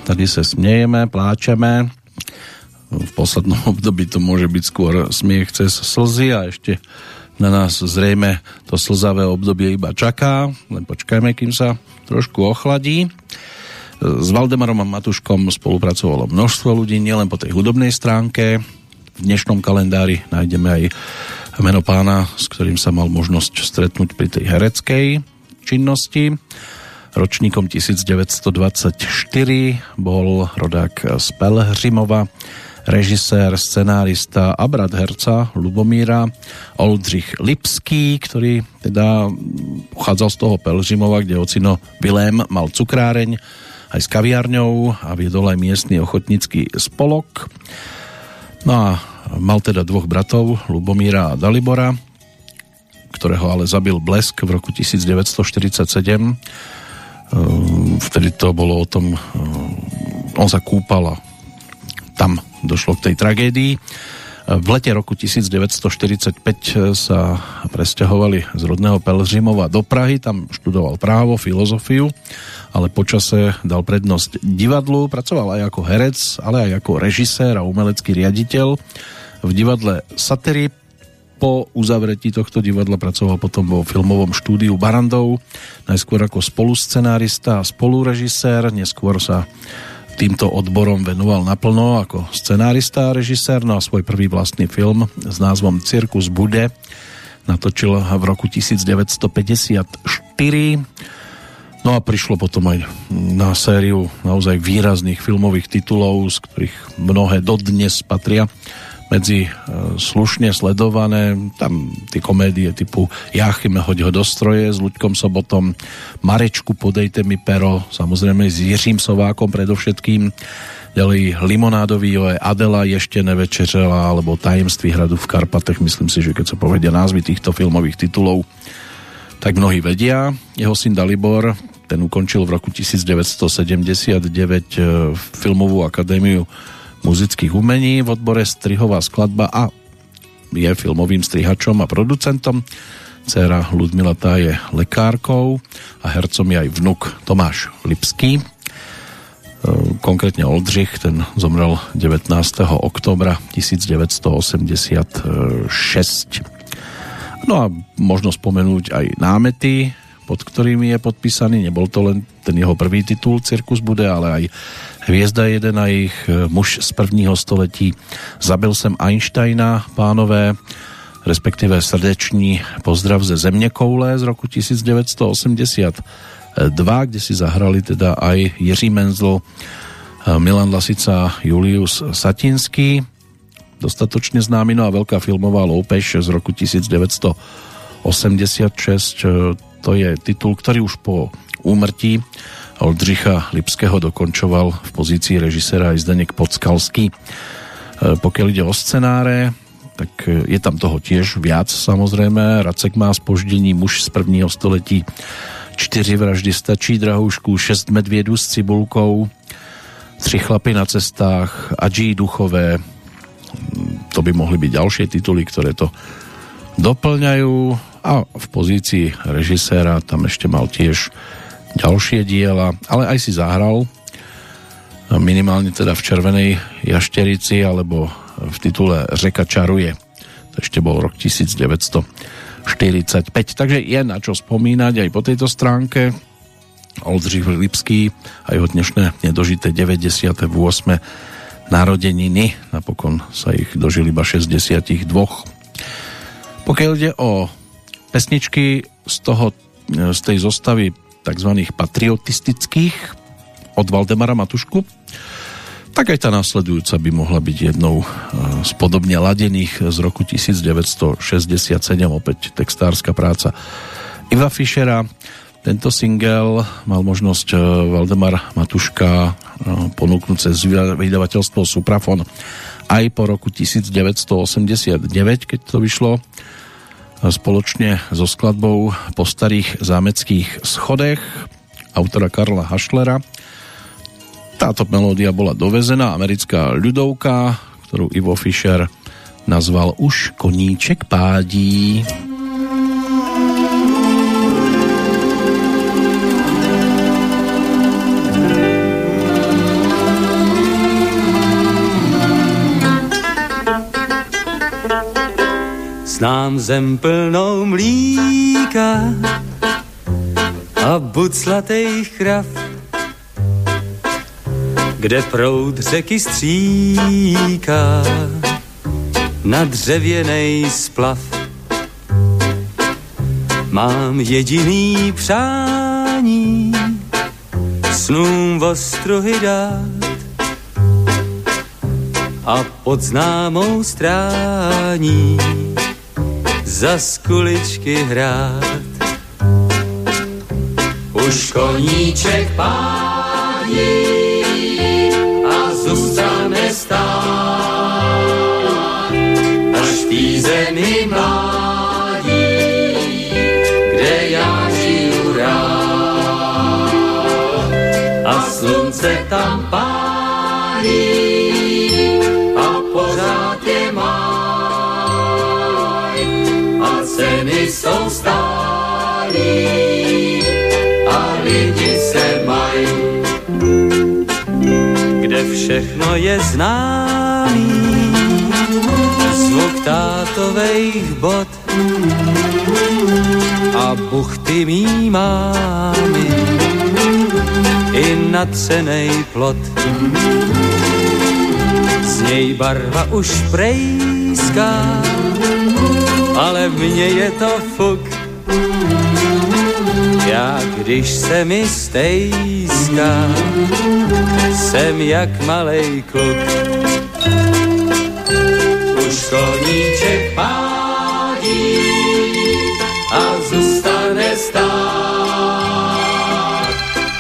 tady sa smiejeme, pláčeme. V poslednom období to môže byť skôr smiech cez slzy a ešte na nás zrejme to slzavé obdobie iba čaká. Len počkajme, kým sa trošku ochladí. S Valdemarom Matuškom spolupracovalo množstvo ľudí, nielen po tej hudobnej stránke. V dnešnom kalendári nájdeme aj meno pána, s ktorým sa mal možnosť stretnúť pri tej hereckej činnosti. Ročníkom 1924 bol rodák z Pelhřimova, režisér, scenárista a brat herca Lubomíra Oldřich Lipský, ktorý teda pochádzal z toho Pelžimova, kde ocino Vilém mal cukráreň aj s kaviarňou a viedol aj miestny ochotnický spolok. No a mal teda dvoch bratov, Lubomíra a Dalibora, ktorého ale zabil blesk v roku 1947. Ehm, vtedy to bolo o tom, ehm, on sa kúpal a tam došlo k tej tragédii. V lete roku 1945 sa presťahovali z rodného Pelžimova do Prahy, tam študoval právo, filozofiu, ale počase dal prednosť divadlu, pracoval aj ako herec, ale aj ako režisér a umelecký riaditeľ. V divadle Satyry po uzavretí tohto divadla pracoval potom vo filmovom štúdiu Barandov, najskôr ako spoluscenárista a spolurežisér, neskôr sa týmto odborom venoval naplno ako scenárista a režisér, no a svoj prvý vlastný film s názvom Cirkus bude natočil v roku 1954. No a prišlo potom aj na sériu naozaj výrazných filmových titulov, z ktorých mnohé dodnes patria medzi e, slušne sledované, tam tie komédie typu Jáchyme, hoď ho do stroje s Luďkom Sobotom, Marečku, podejte mi pero, samozrejme s Jiřím Sovákom predovšetkým, ďalej Limonádový je Adela ešte nevečeřela, alebo Tajemství hradu v Karpatech, myslím si, že keď sa povedia názvy týchto filmových titulov, tak mnohí vedia. Jeho syn Dalibor, ten ukončil v roku 1979 e, filmovú akadémiu muzických umení v odbore strihová skladba a je filmovým strihačom a producentom. Cera Ludmila tá je lekárkou a hercom je aj vnuk Tomáš Lipský. E, konkrétne Oldřich, ten zomrel 19. oktobra 1986. No a možno spomenúť aj námety, pod ktorými je podpísaný. Nebol to len ten jeho prvý titul Cirkus bude, ale aj Hviezda jeden a ich e, muž z prvního století. Zabil jsem Einsteina, pánové, respektíve srdečný pozdrav ze Země koule z roku 1982, kde si zahrali teda aj Jiří Menzl, e, Milan Lasica, Julius Satinský, dostatočne známy, no a veľká filmová loupež z roku 1986, e, to je titul, ktorý už po úmrtí Oldřicha Lipského dokončoval v pozícii režisera aj Zdeněk Podskalský. E, pokiaľ ide o scenáre, tak je tam toho tiež viac samozrejme. Racek má spoždení muž z prvního století, čtyři vraždy stačí drahoušku, šest medvědů s cibulkou, tři chlapy na cestách, Adží duchové, to by mohli byť ďalšie tituly, ktoré to doplňajú a v pozícii režiséra tam ešte mal tiež ďalšie diela, ale aj si zahral minimálne teda v Červenej jašterici alebo v titule Řeka čaruje. To ešte bol rok 1945. Takže je na čo spomínať aj po tejto stránke. Oldřich Lipský a jeho dnešné nedožité 98. narodeniny. Napokon sa ich dožili iba 62. Pokiaľ ide o pesničky z, toho, z tej zostavy tzv. patriotistických od Valdemara Matušku, tak aj tá následujúca by mohla byť jednou z podobne ladených z roku 1967, opäť textárska práca Iva Fischera. Tento single mal možnosť e, Valdemar Matuška e, ponúknuť cez vydavateľstvo Suprafon aj po roku 1989, keď to vyšlo spoločne so skladbou po starých zámeckých schodech autora Karla Hašlera. Táto melódia bola dovezená, americká ľudovka, ktorú Ivo Fischer nazval Už koníček pádí. Mám zem plnou mlíka a buclatých krav, kde proud řeky stříká na dřevěnej splav. Mám jediný přání snům ostruhy dát a pod známou strání za skuličky hrát. Už koníček pání a zůstane stát, až v tý zemi mládí, kde já žiju rád. A slunce tam pálí, jsou stálí a lidi se mají. Kde všechno je známý, zvuk tátovejch bot a buchty mý mámy i natřenej plot. Z něj barva už prejská, ale mně je to fuk. Já když se mi stejská, jsem jak malej kluk. Už koníček pádí a zůstane stát,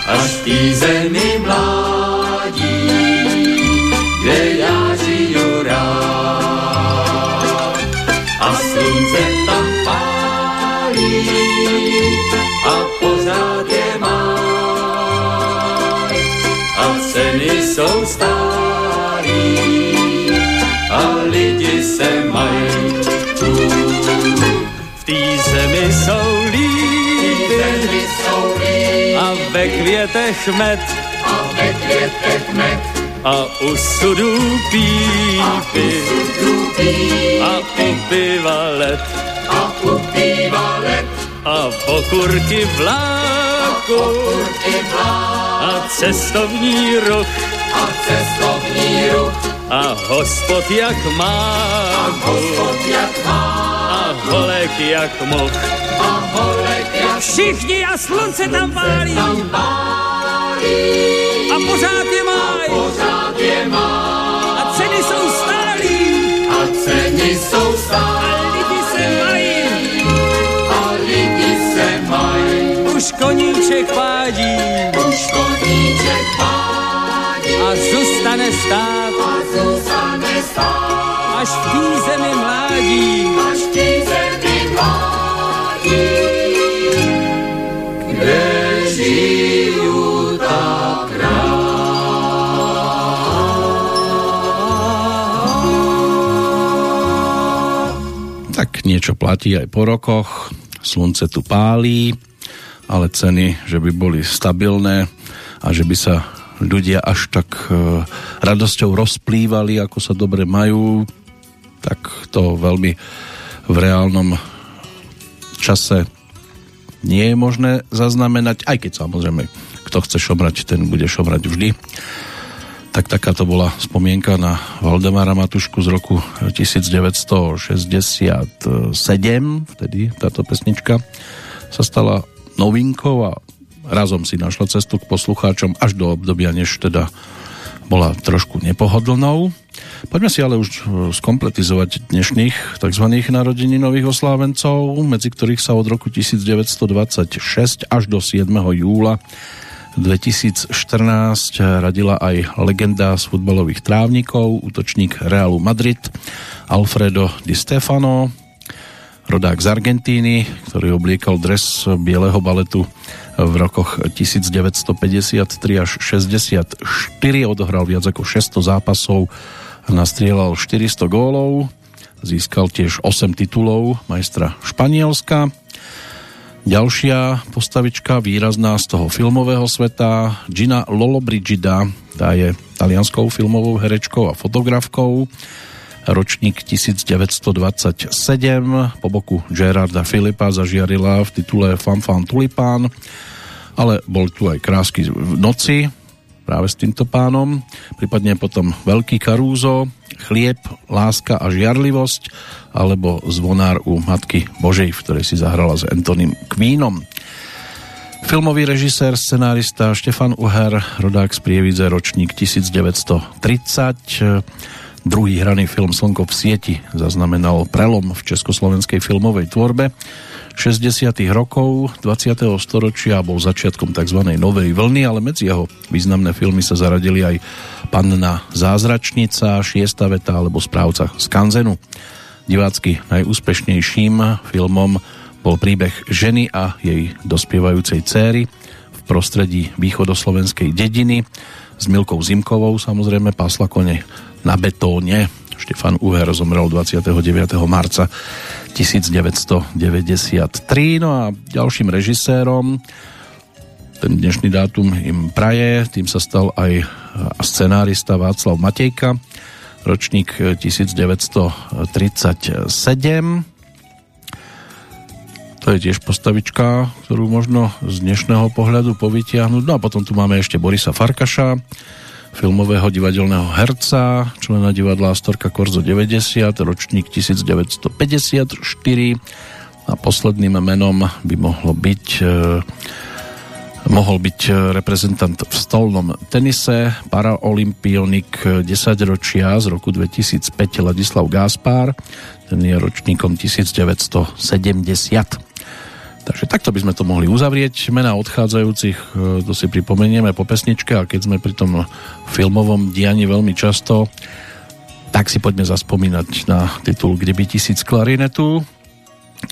až v tý zemi mládí, jsou stálí a lidi se mají. V té zemi jsou lípy a ve květech med. A ve květech med. A u sudů pípy. A u piva led a u piva let. A pokurky vláku a cestovní ruch a cestovní ruch. A hospod jak máku hospod jak má a holek jak moh. a holek jak Všichni a slunce tam pálí. tam pálí. A pořád je máj pořád je má a ceny jsou stálí a ceny jsou a stálí lidi se mají. a lidi se mají. Už koníček pádí. Už koníček pádí a zůstane stát. A zůstane stát. Až v té zemi mládí. až ti zemi mládí. Kde žiju tak Tak niečo platí aj po rokoch, slunce tu pálí, ale ceny, že by boli stabilné a že by sa ľudia až tak e, radosťou rozplývali, ako sa dobre majú, tak to veľmi v reálnom čase nie je možné zaznamenať, aj keď samozrejme, kto chce šomrať, ten bude šomrať vždy. Tak takáto bola spomienka na Valdemara Matušku z roku 1967, vtedy táto pesnička sa stala novinkou a razom si našla cestu k poslucháčom až do obdobia, než teda bola trošku nepohodlnou. Poďme si ale už e, skompletizovať dnešných tzv. narodeninových oslávencov, medzi ktorých sa od roku 1926 až do 7. júla 2014 radila aj legenda z futbalových trávnikov, útočník Realu Madrid Alfredo Di Stefano, rodák z Argentíny, ktorý obliekal dres bieleho baletu v rokoch 1953 až 64, odohral viac ako 600 zápasov a nastrieľal 400 gólov, získal tiež 8 titulov majstra Španielska. Ďalšia postavička výrazná z toho filmového sveta, Gina Lollobrigida, tá je talianskou filmovou herečkou a fotografkou. Ročník 1927. Po boku Gerarda Filipa zažiarila v titule Fanfan Tulipán, ale bol tu aj krásky v noci, práve s týmto pánom, prípadne potom Veľký Karúzo, Chlieb, Láska a žiarlivosť, alebo Zvonár u Matky Božej, v ktorej si zahrala s Antonym Queenom. Filmový režisér, scenárista Štefan Uher, rodák z Prievidze, ročník 1930. Druhý hraný film Slnko v sieti zaznamenal prelom v československej filmovej tvorbe. 60. rokov 20. storočia bol začiatkom tzv. novej vlny, ale medzi jeho významné filmy sa zaradili aj Panna zázračnica, Šiesta veta alebo Správca Skanzenu. Divácky najúspešnejším filmom bol príbeh ženy a jej dospievajúcej céry v prostredí východoslovenskej dediny s Milkou Zimkovou, samozrejme pásla kone na betóne. Štefan Uher zomrel 29. marca 1993. No a ďalším režisérom ten dnešný dátum im praje, tým sa stal aj scenárista Václav Matejka, ročník 1937 to je tiež postavička, ktorú možno z dnešného pohľadu povytiahnuť. No a potom tu máme ešte Borisa Farkaša, filmového divadelného herca, člena divadla Storka Korzo 90, ročník 1954 a posledným menom by mohlo byť e, mohol byť reprezentant v stolnom tenise, paraolimpionik 10 ročia z roku 2005 Ladislav Gáspár, ten je ročníkom 1970. Takže takto by sme to mohli uzavrieť. Mena odchádzajúcich, e, to si pripomenieme po pesničke a keď sme pri tom filmovom dianí veľmi často, tak si poďme zaspomínať na titul Kde by tisíc klarinetu,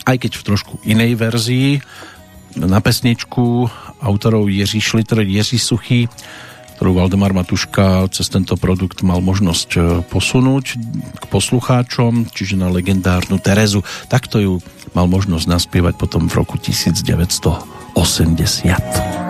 aj keď v trošku inej verzii, na pesničku autorov Jiří Šlitr, Jiří Suchý, ktorú Valdemar Matuška cez tento produkt mal možnosť e, posunúť k poslucháčom, čiže na legendárnu Terezu. Takto ju mal možnosť naspievať potom v roku 1980.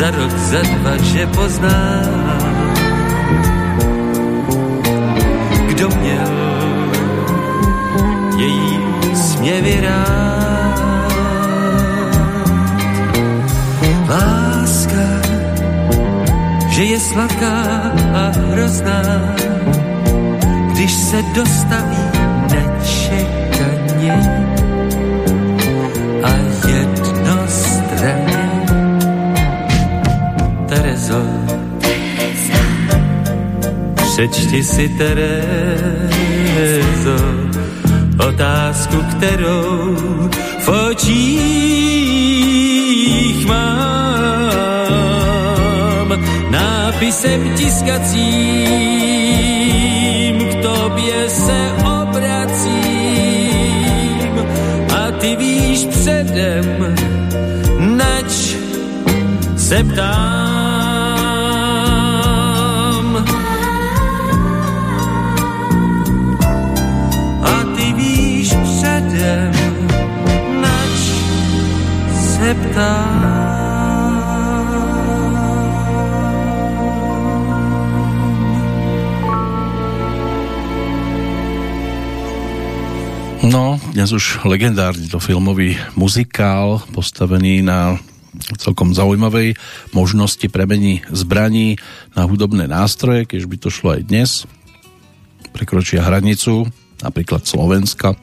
za rok, za dva, že pozná, kdo měl její směvy rád. Láska, že je sladká a hrozná, když se dostaví nečekaně přečti si Terezo otázku, kterou v očích mám nápisem tiskacím k tobě se ty víš předem, nač se ptám. Sám. No, dnes už legendárny to filmový muzikál postavený na celkom zaujímavej možnosti premení zbraní na hudobné nástroje, keď by to šlo aj dnes. Prekročia hranicu, napríklad Slovenska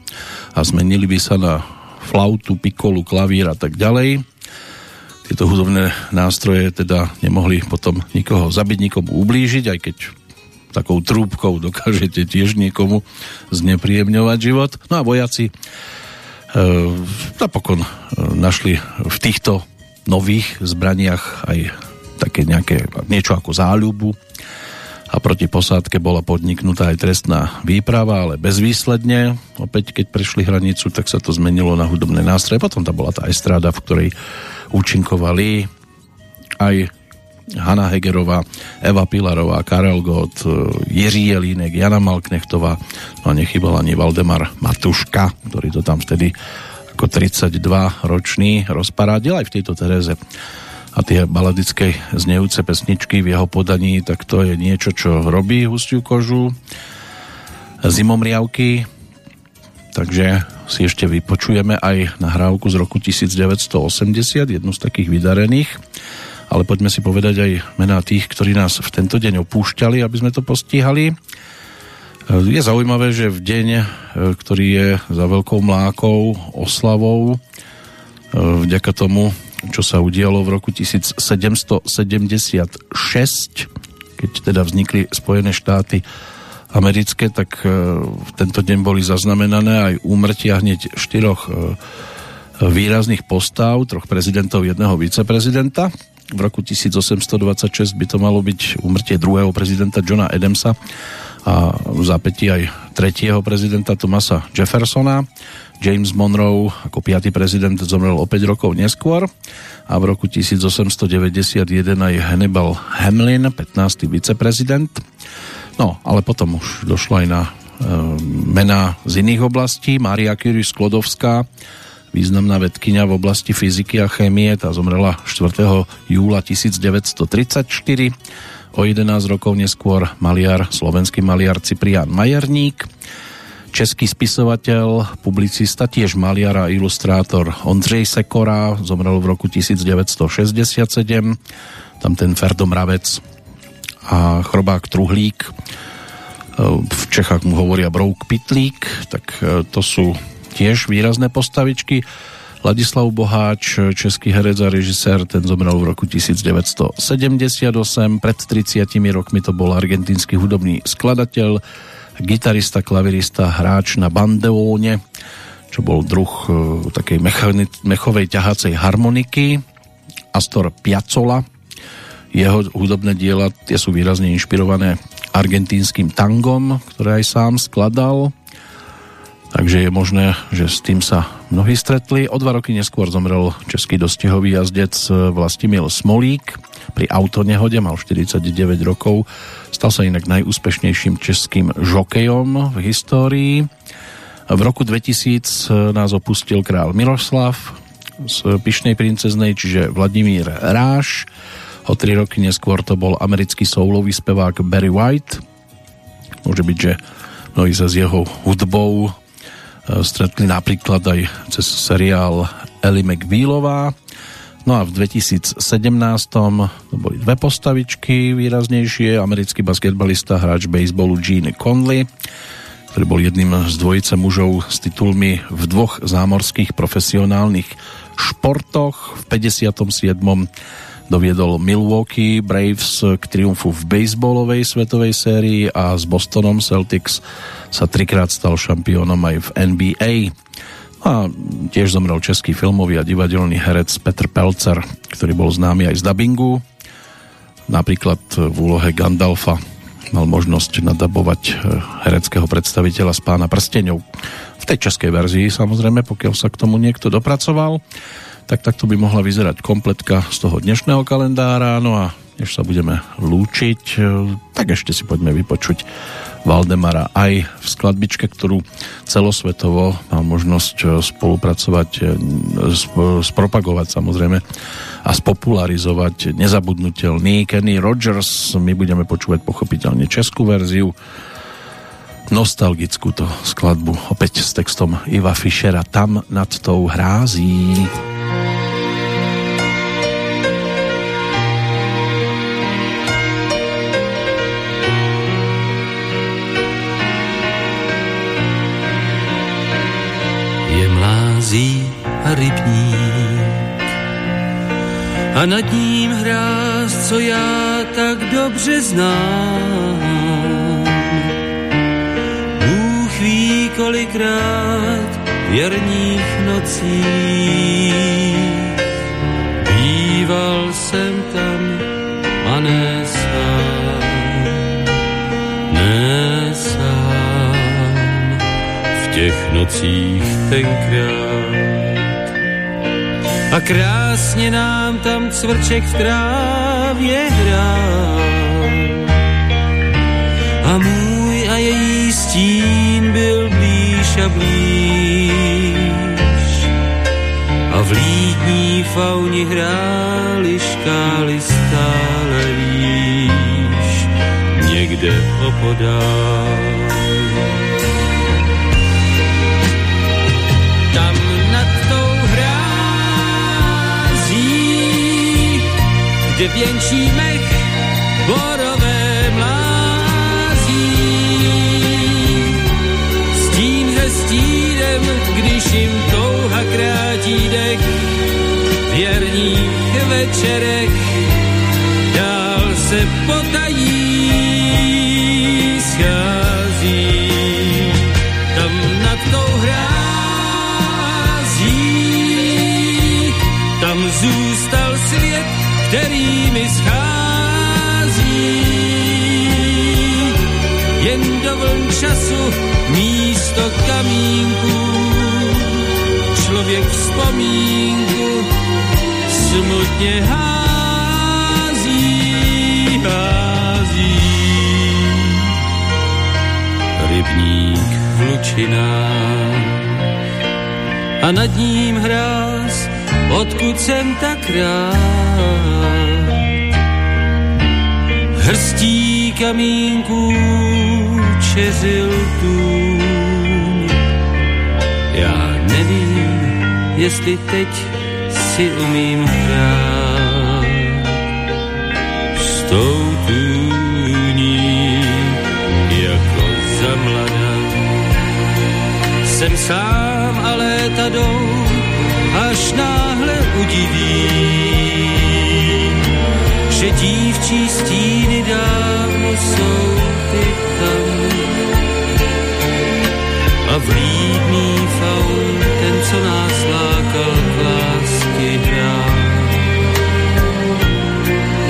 a zmenili by sa na flautu, pikolu, klavír a tak ďalej. Tieto hudobné nástroje teda nemohli potom nikoho zabiť, nikomu ublížiť, aj keď takou trúbkou dokážete tiež niekomu znepríjemňovať život. No a vojaci e, napokon e, našli v týchto nových zbraniach aj také nejaké, niečo ako záľubu a proti posádke bola podniknutá aj trestná výprava, ale bezvýsledne. Opäť, keď prešli hranicu, tak sa to zmenilo na hudobné nástroje. Potom tam bola tá estráda, v ktorej účinkovali aj Hanna Hegerová, Eva Pilarová, Karel Gott, e, Jiří Jelínek, Jana Malknechtová, no a nechybal ani Valdemar Matuška, ktorý to tam vtedy ako 32 ročný rozparádil aj v tejto Tereze a tie baladické znejúce pesničky v jeho podaní, tak to je niečo, čo robí hustiu kožu zimomriavky takže si ešte vypočujeme aj nahrávku z roku 1980 jednu z takých vydarených ale poďme si povedať aj mená tých, ktorí nás v tento deň opúšťali, aby sme to postíhali. E, je zaujímavé, že v deň, e, ktorý je za veľkou mlákou, oslavou, e, vďaka tomu, čo sa udialo v roku 1776, keď teda vznikli Spojené štáty americké, tak v tento deň boli zaznamenané aj úmrtia hneď štyroch výrazných postav, troch prezidentov, jedného viceprezidenta v roku 1826 by to malo byť umrtie druhého prezidenta Johna Adamsa a v zápäti aj tretieho prezidenta Thomasa Jeffersona. James Monroe ako piatý prezident zomrel o 5 rokov neskôr a v roku 1891 aj Hannibal Hamlin, 15. viceprezident. No, ale potom už došlo aj na e, mená z iných oblastí. Maria Curie Sklodovská, významná vedkynia v oblasti fyziky a chémie, tá zomrela 4. júla 1934. O 11 rokov neskôr maliar, slovenský maliar Ciprián Majerník, český spisovateľ, publicista, tiež maliar a ilustrátor Ondřej Sekora, zomrel v roku 1967, tam ten Ferdo Mravec a chrobák Truhlík, v Čechách mu hovoria Brouk Pitlík, tak e, to sú tiež výrazné postavičky. Ladislav Boháč, český herec a režisér, ten zomrel v roku 1978. Pred 30 rokmi to bol argentínsky hudobný skladateľ, gitarista, klavirista, hráč na bandeóne, čo bol druh uh, takej mechovej ťahacej harmoniky. Astor Piazzolla. Jeho hudobné diela tie sú výrazne inšpirované argentínskym tangom, ktoré aj sám skladal takže je možné, že s tým sa mnohí stretli. O dva roky neskôr zomrel český dostihový jazdec Vlastimil Smolík pri autonehode, mal 49 rokov. Stal sa inak najúspešnejším českým žokejom v histórii. V roku 2000 nás opustil král Miroslav z Pišnej princeznej, čiže Vladimír Ráš. O tri roky neskôr to bol americký soulový spevák Barry White. Môže byť, že mnohí sa s jeho hudbou stretli napríklad aj cez seriál Ellie McBealová. No a v 2017 to boli dve postavičky výraznejšie. Americký basketbalista, hráč baseballu Gene Conley, ktorý bol jedným z dvojice mužov s titulmi v dvoch zámorských profesionálnych športoch. V 57 doviedol Milwaukee Braves k triumfu v baseballovej svetovej sérii a s Bostonom Celtics sa trikrát stal šampiónom aj v NBA. A tiež zomrel český filmový a divadelný herec Petr Pelcer, ktorý bol známy aj z dubbingu. Napríklad v úlohe Gandalfa mal možnosť nadabovať eh, hereckého predstaviteľa z pána prsteňov. V tej českej verzii samozrejme, pokiaľ sa k tomu niekto dopracoval tak takto by mohla vyzerať kompletka z toho dnešného kalendára. No a než sa budeme lúčiť, tak ešte si poďme vypočuť Valdemara aj v skladbičke, ktorú celosvetovo mal možnosť spolupracovať, spropagovať samozrejme a spopularizovať nezabudnutelný Kenny Rogers. My budeme počúvať pochopiteľne českú verziu nostalgickú to skladbu opäť s textom Iva Fischera Tam nad tou hrází. Je mlází a rybník a nad ním hráz, co já tak dobře znám kolikrát věrných nocí. Býval jsem tam a ne sám, ne sám v těch nocích tenkrát. A krásně nám tam cvrček v trávě hrál. A můj a její stín a blíž. A v lítní fauni hráli škály stále výš, někde opodál. Kde věnčí dech, věrných večerech, dál se potají, schází, tam nad tou hrází, tam zůstal svět, který mi schází, jen do vln času místo kamínku člověk vzpomínku smutně hází, hází. Rybník v lučinách a nad ním hráz, odkud jsem tak rád. Hrstí kamínků čezil tůň. Já nevím, jestli teď si umím hrát s tou tůní jako za mladá. Jsem sám a léta až náhle udiví, že dívčí stíny dávno jsou ty tam a vlídný ten, co nás lákal k lásky hrát,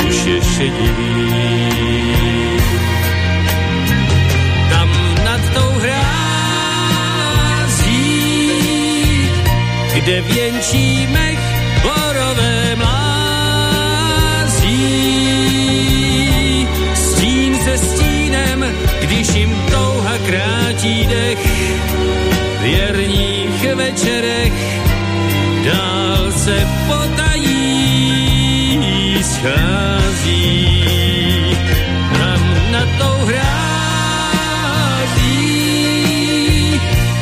už je šedivý. Tam nad tou hrází, kde věnčí večerech dál se potají schází. Tam na tou hrází,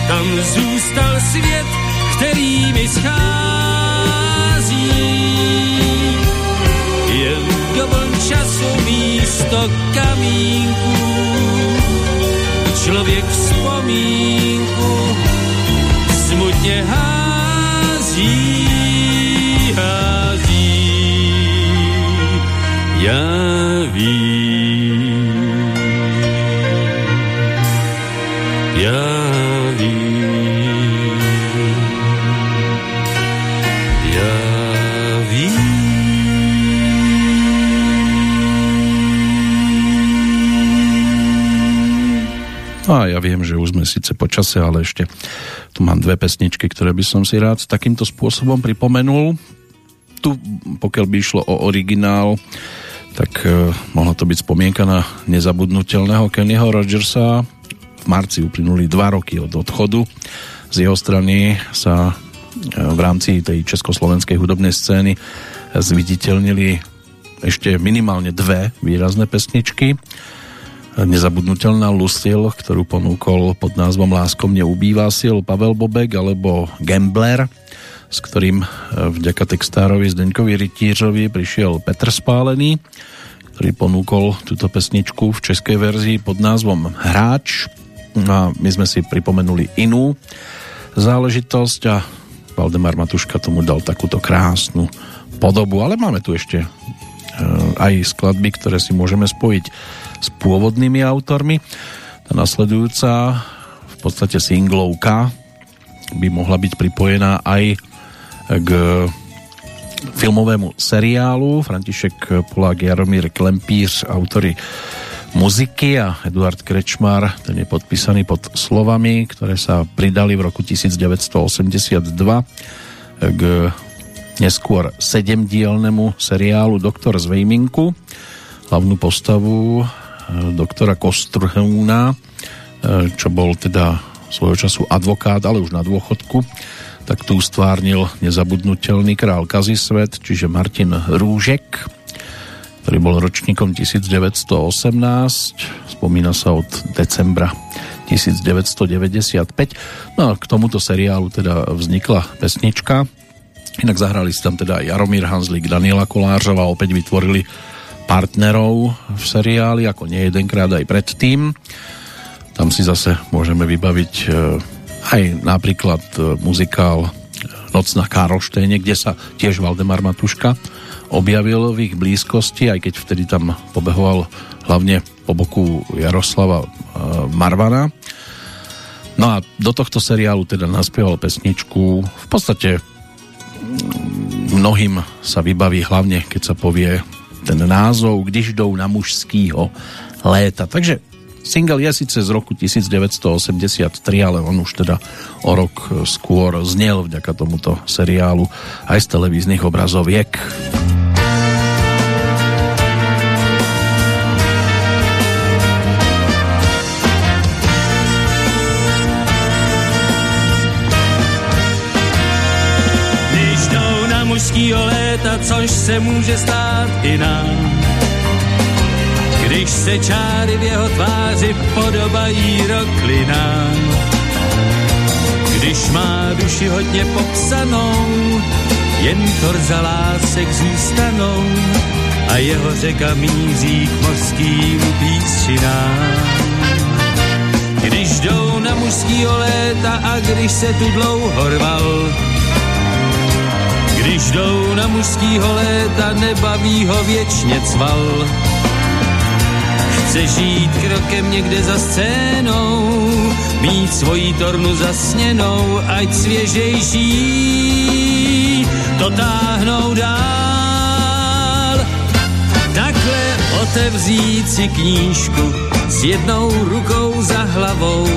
tam zůstal svět, který mi schází. Jen do času místo kamínku člověk vzpomínku smutně hází, hází. Já vím, já vím. A ja viem, že už sme síce počase, ale ešte tu mám dve pesničky, ktoré by som si rád takýmto spôsobom pripomenul. Tu, pokiaľ by išlo o originál, tak e, mohla to byť spomienka na nezabudnutelného Kennyho Rogersa. V marci uplynuli dva roky od odchodu. Z jeho strany sa e, v rámci tej československej hudobnej scény zviditeľnili ešte minimálne dve výrazné pesničky. Nezabudnutelná Lucille, ktorú ponúkol pod názvom Láskom neubývá sil Pavel Bobek alebo Gambler s ktorým e, vďaka textárovi Zdeňkovi Rytířovi prišiel Petr Spálený, ktorý ponúkol túto pesničku v českej verzii pod názvom Hráč. No a my sme si pripomenuli inú záležitosť a Valdemar Matuška tomu dal takúto krásnu podobu, ale máme tu ešte e, aj skladby, ktoré si môžeme spojiť s pôvodnými autormi. Tá nasledujúca v podstate singlovka by mohla byť pripojená aj k filmovému seriálu. František Polák, Jaromír Klempíř, autory muziky a Eduard Krečmar, ten je podpísaný pod slovami, ktoré sa pridali v roku 1982 k neskôr sedemdielnemu seriálu Doktor z Vejminku. Hlavnú postavu doktora Kostrhúna, eh, čo bol teda svojho času advokát, ale už na dôchodku, tak tu stvárnil nezabudnutelný král Kazisvet, čiže Martin Rúžek, ktorý bol ročníkom 1918, spomína sa od decembra 1995. No a k tomuto seriálu teda vznikla pesnička. Inak zahrali si tam teda Jaromír Hanzlík, Daniela Kolářová, opäť vytvorili partnerov v seriáli, ako nie jedenkrát aj predtým. Tam si zase môžeme vybaviť e, aj napríklad e, muzikál Noc na Karlštejne, kde sa tiež Valdemar Matuška objavil v ich blízkosti, aj keď vtedy tam pobehoval hlavne po boku Jaroslava e, Marvana. No a do tohto seriálu teda naspieval pesničku. V podstate mm, mnohým sa vybaví hlavne, keď sa povie ten názov Když jdou na mužskýho léta. Takže Single je síce z roku 1983, ale on už teda o rok skôr znel vďaka tomuto seriálu aj z televíznych obrazoviek. Léta, což se může stát i nám když se čáry v jeho tváři podobají roklinám. Když má duši hodně popsanou, jen torza lásek zůstanou a jeho řeka mízí k mořským písčinám. Když jdou na mužskýho léta a když se tu dlouho rval, když jdou na mužskýho léta, nebaví ho věčně cval Chce žít krokem někde za scénou, mít svoji tornu zasněnou, ať svěžejší to táhnou dál. Takhle otevřít si knížku s jednou rukou za hlavou,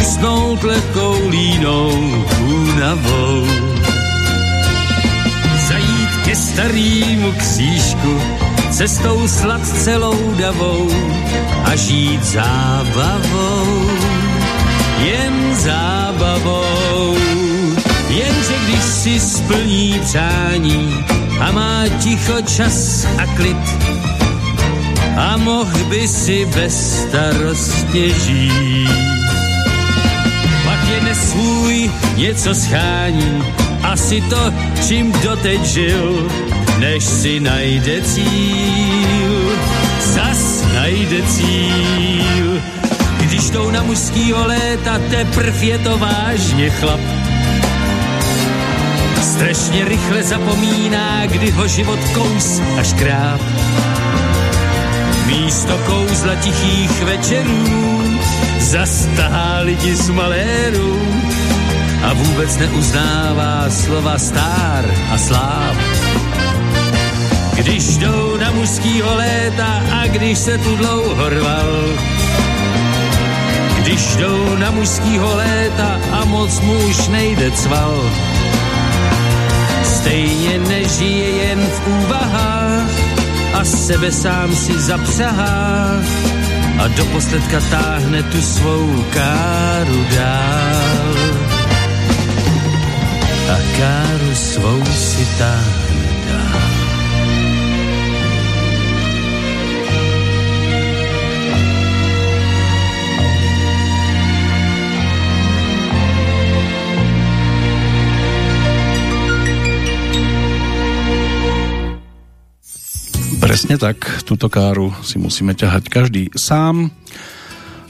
usnout lehkou línou únavou. Ke starýmu křížku, cestou sladce loudavou a žít zábavou, jen zábavou. Jenže když si splní přání a má ticho čas a klid, a mohl by si bezstarostně žít. Pak je nesvůj něco schání, asi to, čím doteď žil, než si najde cíl, zas najde cíl. Když jdou na mužskýho léta, teprv je to vážně chlap. Strašně rychle zapomíná, kdy ho život kous až kráp. Místo kouzla tichých večerů zastahá lidi z maléru a vůbec neuznává slova stár a sláv když jdou na mužskýho léta a když se tu dlouho rval. Když jdou na mužskýho léta a moc muž nejde cval. Stejně nežije jen v úvahách, a sebe sám si zapřahá a do posledka táhne tu svou káru dál. A káru svou si táhne dál. Presne tak, túto káru si musíme ťahať každý sám,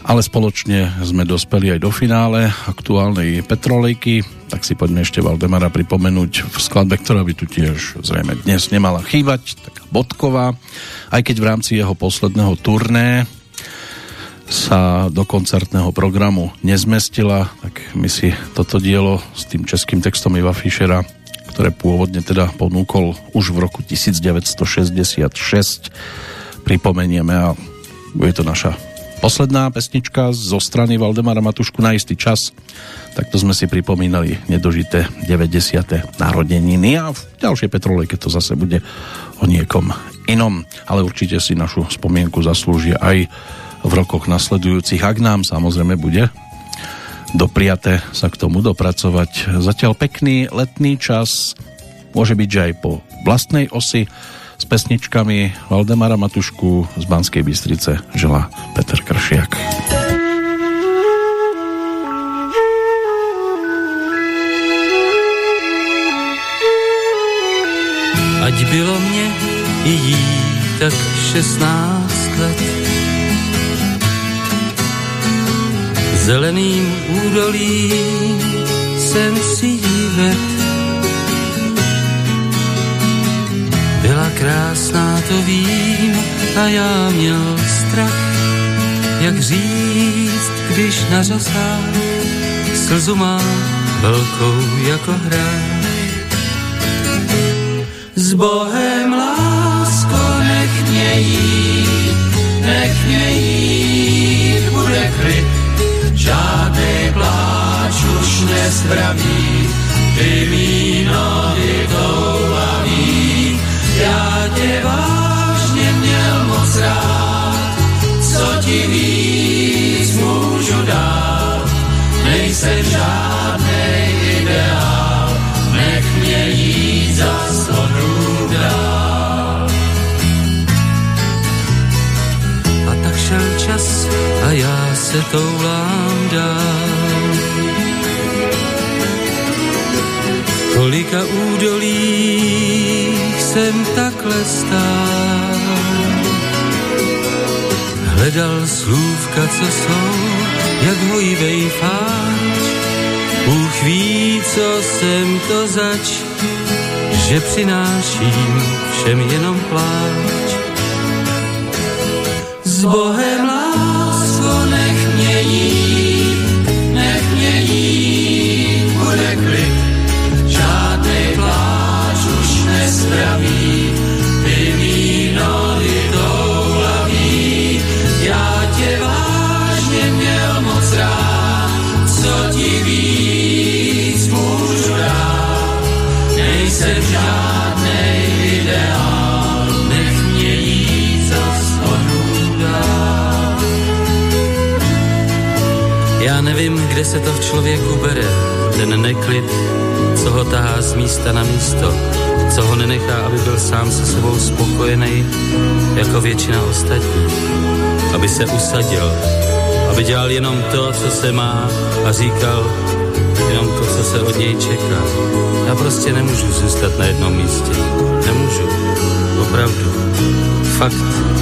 ale spoločne sme dospeli aj do finále aktuálnej Petrolejky, tak si poďme ešte Valdemara pripomenúť. V skladbe, ktorá by tu tiež zrejme dnes nemala chýbať, taká bodková, aj keď v rámci jeho posledného turné sa do koncertného programu nezmestila, tak my si toto dielo s tým českým textom Iva Fischera ktoré pôvodne teda ponúkol už v roku 1966 pripomenieme a bude to naša posledná pesnička zo strany Valdemara Matušku na istý čas. Takto sme si pripomínali nedožité 90. narodeniny a v ďalšej petrolejke to zase bude o niekom inom, ale určite si našu spomienku zaslúžia aj v rokoch nasledujúcich, ak nám samozrejme bude dopriate sa k tomu dopracovať. Zatiaľ pekný letný čas, môže byť, že aj po vlastnej osi s pesničkami Valdemara Matušku z Banskej Bystrice žela Peter Kršiak. Ať bylo mě i jí tak 16 let, zeleným údolím jsem si jí Byla krásná, to vím, a já měl strach, jak říct, když na řasách slzu má velkou jako hrách. S Bohem lásko, nech mě jít, nech mě jít, bude klid žádný pláč už nezdraví, ty mý nohy toulavý. Já tě vážně měl moc rád, co ti víc můžu dát, nejsem žádný ideál, nech mě jít za sto dál. A tak šel čas a já se toulám dál. Kolika údolí jsem takhle stál. Hledal slůvka, co jsou, jak hojivej fáč. Bůh ví, co jsem to zač, že přináším všem jenom pláč. S Bohem lásko nech mě jít, nezdraví, ty mý nohy toulaví. Já tě vážně měl moc rád, co ti víc můžu dát, nejsem žádnej ideál, nech mě jít za sonu dál. Já nevím, kde se to v člověku bere, ten neklid, co ho tahá z místa na místo, co ho nenechá, aby byl sám se sebou spokojený, jako většina ostatních, aby se usadil, aby dělal jenom to, co se má a říkal jenom to, co se od něj čeká. Já prostě nemůžu zůstat na jednom místě. Nemůžu. Opravdu. Fakt.